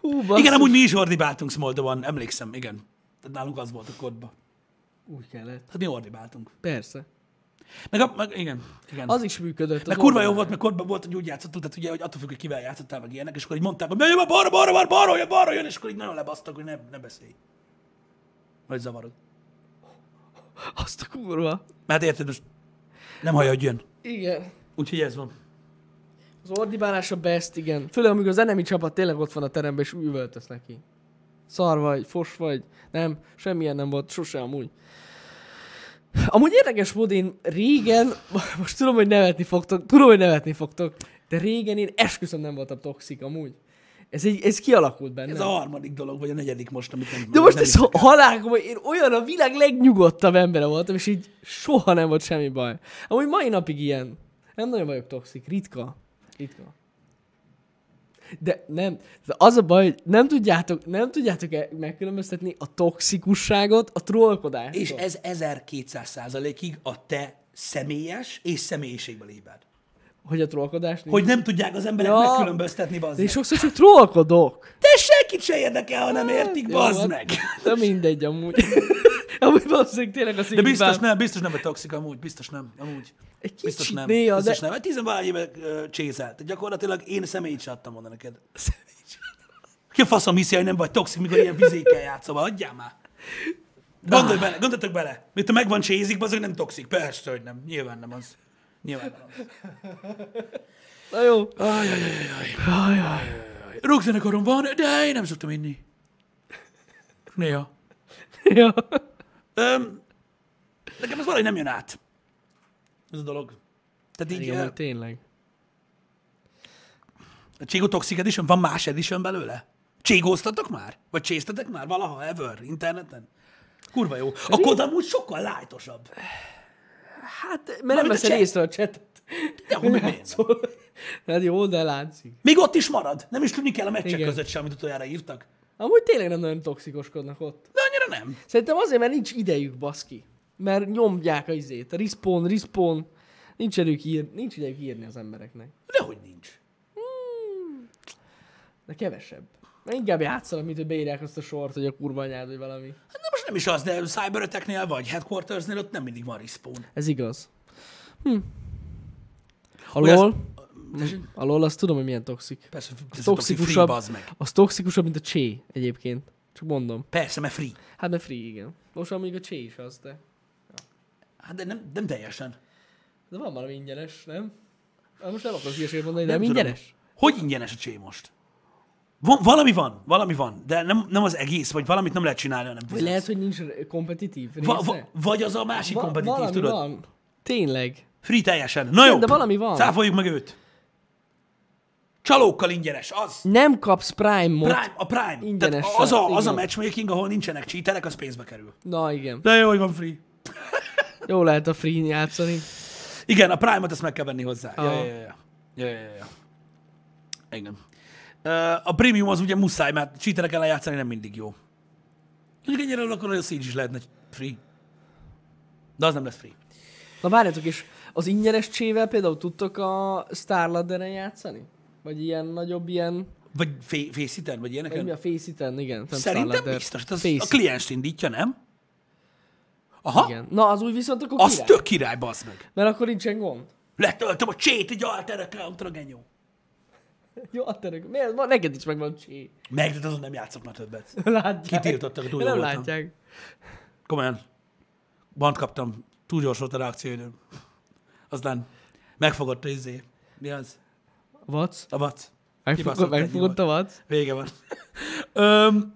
Hú, basszus. Igen, amúgy mi is ordibáltunk Smoldovan, emlékszem, igen. Tehát nálunk az volt a kodba. Úgy kellett. Hát mi ordibáltunk. Persze. Meg, a, meg igen, igen. Az is működött. az Meg kurva jó volt, mert korban volt, hogy úgy játszottuk, tehát ugye, hogy attól függ, hogy kivel játszottál, meg ilyenek, és akkor így mondták, hogy jön, balra, balra, balra, balra jön, balra jön, és akkor így nagyon lebasztak, hogy ne, ne beszélj. Vagy zavarod. Azt a kurva. Mert érted, most nem hallja, hogy jön. Igen. Úgyhogy ez van. Az ordibálás a best, igen. Főleg, amikor az enemi csapat tényleg ott van a teremben, és üvöltesz neki. Szar vagy, fos vagy. Nem, semmilyen nem volt, sose amúgy. Amúgy érdekes mód, én régen, most tudom, hogy nevetni fogtok, tudom, hogy nevetni fogtok, de régen én esküszöm nem voltam toxik amúgy. Ez, egy, ez kialakult bennem. Ez a harmadik dolog, vagy a negyedik most, amit nem De most nem ez halálkom, hogy én olyan a világ legnyugodtabb embere voltam, és így soha nem volt semmi baj. Amúgy mai napig ilyen. Nem nagyon vagyok toxik, ritka. Ritka. De nem, de az a baj, hogy nem tudjátok, nem tudjátok -e megkülönböztetni a toxikusságot a trollkodástól. És ez 1200 százalékig a te személyes és személyiségből ébred. Hogy a trollkodást? Hogy nem tudják az emberek Ja. megkülönböztetni, bazd meg. sokszor csak trollkodok. Te senkit se érdekel, ha nem értik, Jó, bazd hát- meg. De mindegy amúgy. [laughs] amúgy valószínűleg tényleg a De biztos nem, biztos nem vagy toxik amúgy, biztos nem, amúgy. Egy Biztos kicsit nem, néha, biztos de... nem. Hát tizenvalahány éve uh, csézelt. Gyakorlatilag én személyt se adtam volna neked. [laughs] Ki a faszom hiszi, hogy nem vagy toxik, mikor ilyen vizékkel játszol? Adjál már. Gondolj bele, gondoljatok bele. Mert ha megvan csézik, azok nem toxik. Persze, hogy nem. Nyilván nem az. Nyilván. Na jó. Ajajajaj. Rockzenekarom van, de én nem szoktam inni. Néha. Ja. Öm, nekem ez valahogy nem jön át. Ez a dolog. Tehát így, Igen, hogy tényleg. a Cségó Toxic Edition, van más edition belőle? Cségóztatok már? Vagy cséztetek már valaha, ever, interneten? Kurva jó. A kod amúgy sokkal lájtosabb. Hát, mert nem Mármint a veszed chat. észre a csetet. De hogy miért? Játszol. Hát jó, de látszik. Még ott is marad. Nem is tudni kell a meccsek Igen. között sem, amit utoljára írtak. Amúgy tényleg nem nagyon toxikoskodnak ott. De annyira nem. Szerintem azért, mert nincs idejük, baszki. Mert nyomják a izét. A respawn, respawn. Nincs idejük, ír, nincs idejük írni az embereknek. Dehogy nincs. De kevesebb. Inkább játszanak, mint hogy beírják azt a sort, hogy a kurva anyád, vagy valami. Hát de most nem is az, de Cyber vagy Headquartersnél ott nem mindig van respawn. Ez igaz. Hm. A LOL, azt- a LOL azt tudom, hogy milyen toxik. Persze, ez a toxic Toxikusabb. free, meg. Az toxikusabb, mint a csé egyébként. Csak mondom. Persze, mert free. Hát mert free, igen. Most amíg a csé is az, de... Hát de nem, nem teljesen. De van valami ingyenes, nem? Hát most nem akarok hülyeséget mondani, Nem nem, tudom. ingyenes? Hogy ingyenes a csé most? Van, valami van, valami van, de nem, nem az egész, vagy valamit nem lehet csinálni, hanem Vagy fizetsz. lehet, hogy nincs kompetitív része? Va, va, vagy az a másik Va- kompetitív, valami tudod? van. Tényleg. Free teljesen. Na jó, de valami van. cáfoljuk meg őt. Csalókkal ingyenes, az. Nem kapsz Prime-ot. Prime, a Prime. Ingyenes Tehát az a, az a igen. matchmaking, ahol nincsenek cheaterek, az pénzbe kerül. Na igen. De jó, hogy van free. [laughs] Jó lehet a free játszani. Igen, a Prime-ot ezt meg kell venni hozzá. Ja, Aha. ja, ja, ja. ja, ja, ja. Igen. A premium az ugye muszáj, mert cheaterek ellen játszani nem mindig jó. Mondjuk ennyire akkor a Siege is lehetne free. De az nem lesz free. Na várjatok is, az ingyenes csével például tudtok a Starladderen játszani? Vagy ilyen nagyobb ilyen, Vagy fa- Faceit-en, vagy vagy mi a Faceit-en, igen. Nem Szerintem Starladder. biztos. Hát az Face. a klienst indítja, nem? Aha, Igen. Na, az úgy viszont akkor az király. tök király, bazd meg. Mert akkor nincsen gond. Letöltöm a csét egy alter accountra, genyó. Jó, a terek. Miért? Neked is megvan csé. Meg, de azon nem játszok már többet. Látják. Kitiltottak, túl Nem voltam. látják. Komolyan. Bant kaptam. Túl gyors volt a reakcióidőm. Aztán megfogott a izé. Mi az? Vac? A vac. Megfogod, Kibaszott ennyi megfogod a vac? Vége van. [laughs] Öm,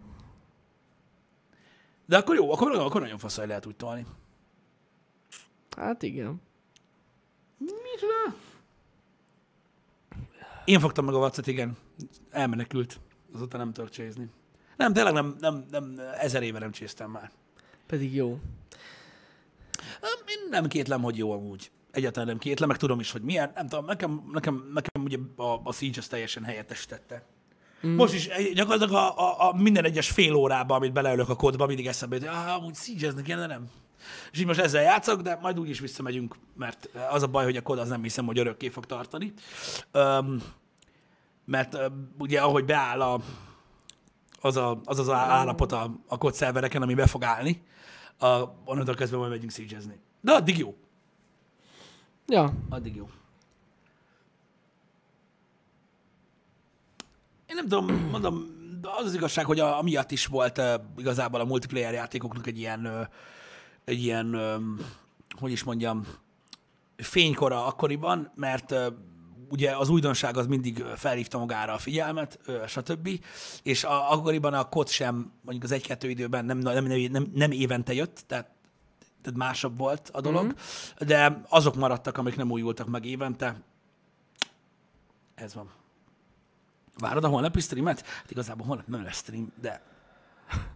de akkor jó, akkor, akkor nagyon faszai lehet úgy tolni. Hát igen. Én fogtam meg a vacot, igen. Elmenekült. Azóta nem tudok csézni. Nem, tényleg nem, nem, nem, ezer éve nem cséztem már. Pedig jó. Én nem kétlem, hogy jó amúgy. Egyáltalán nem kétlem, meg tudom is, hogy milyen. Nem tudom, nekem, nekem, nekem ugye a, a Siege az teljesen helyettesítette. Mm. Most is eh, gyakorlatilag a, a, a, minden egyes fél órában, amit beleölök a kódba, mindig eszembe jut, hogy ah, amúgy siege de nem. És így most ezzel játszok, de majd úgy is visszamegyünk, mert az a baj, hogy a kód az nem hiszem, hogy örökké fog tartani. Um, mert uh, ugye ahogy beáll a, az, a, az az állapot a, a kód szervereken, ami be fog állni, a, onnantól kezdve majd megyünk siege De addig jó. Ja, Addig jó. Én nem tudom, mondom, de az az igazság, hogy a, amiatt is volt uh, igazából a multiplayer játékoknak egy ilyen, uh, egy ilyen, hogy is mondjam, fénykora akkoriban, mert ugye az újdonság az mindig felhívta magára a figyelmet, stb. És a, akkoriban a kod sem mondjuk az egy-kettő időben nem, nem, nem, nem, nem évente jött, tehát tehát másabb volt a dolog, mm-hmm. de azok maradtak, amik nem újultak meg évente. Ez van. Várod a holnapi streamet? Hát igazából holnap nem lesz stream, de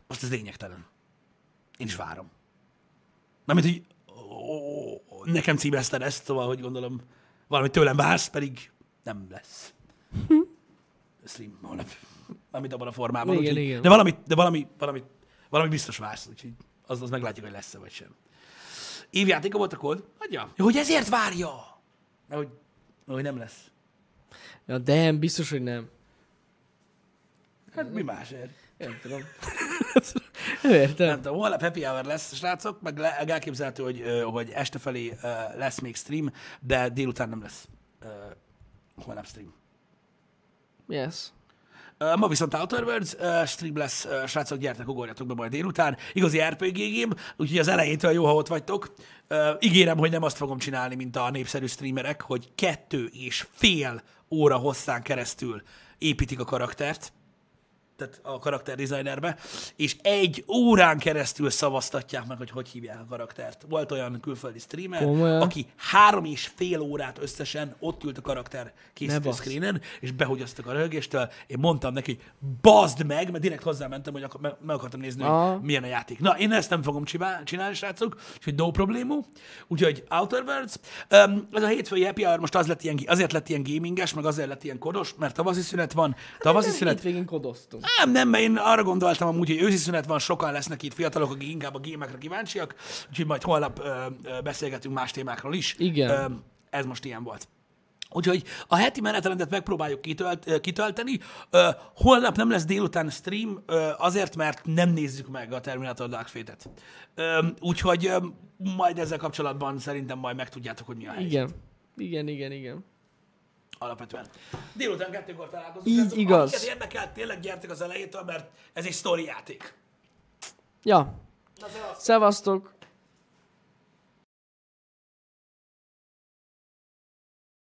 most ez lényegtelen. Én is várom. Mármint, hogy ó, nekem címezted ezt, szóval, hogy gondolom, valami tőlem vársz, pedig nem lesz. Stream holnap. Mármint abban a formában. Igen, úgyhogy- igen. De valami, de valami, valami, valami biztos vársz, úgyhogy az, az meglátjuk, hogy lesz-e vagy sem. Évjátéka volt a kód? Adja. Hogy ezért várja. Mert hogy, hogy nem lesz. ja de biztos, hogy nem. Hát mi másért? Nem tudom. Nem értem. Nem tudom, holnap happy hour lesz, srácok, meg le- elképzelhető, hogy, hogy este felé lesz még stream, de délután nem lesz ö, holnap stream. Yes. Ma viszont Outer Worlds stream lesz, ö, srácok, gyertek, ugorjatok be majd délután. Igazi RPG game, úgyhogy az elejétől jó, ha ott vagytok. Ígérem, hogy nem azt fogom csinálni, mint a népszerű streamerek, hogy kettő és fél óra hosszán keresztül építik a karaktert, tehát a karakter designerbe, és egy órán keresztül szavaztatják meg, hogy hogy hívják a karaktert. Volt olyan külföldi streamer, Komolyan? aki három és fél órát összesen ott ült a karakter készítő screenen, és behogyasztak a rögéstől. Én mondtam neki, bazd meg, mert direkt hozzámentem, hogy meg, akartam nézni, Aha. hogy milyen a játék. Na, én ezt nem fogom csinálni, srácok, úgyhogy no problémú. Úgyhogy Outer Worlds. Um, ez a hétfői happy hour most az lett ilyen, azért lett ilyen gaminges, meg azért lett ilyen kodos, mert tavaszi szünet van. Tavaszi Nem, szünet, hétvégén kodoztunk. Nem, nem, mert én arra gondoltam amúgy, hogy őszi szünet van, sokan lesznek itt fiatalok, akik inkább a gémekre kíváncsiak, úgyhogy majd holnap ö, ö, beszélgetünk más témákról is. Igen. Ö, ez most ilyen volt. Úgyhogy a heti menetrendet megpróbáljuk kitölt, kitölteni. Ö, holnap nem lesz délután stream, ö, azért, mert nem nézzük meg a Terminator Dark Fate-et. Ö, úgyhogy ö, majd ezzel kapcsolatban szerintem majd megtudjátok, hogy mi a helyzet. Igen. Igen, igen, igen. Alapvetően. Délután kettőkor találkozunk. Így srácok. igaz. Akiket érdekel, tényleg gyertek az elejétől, mert ez egy sztori játék. Ja. Szevasztok.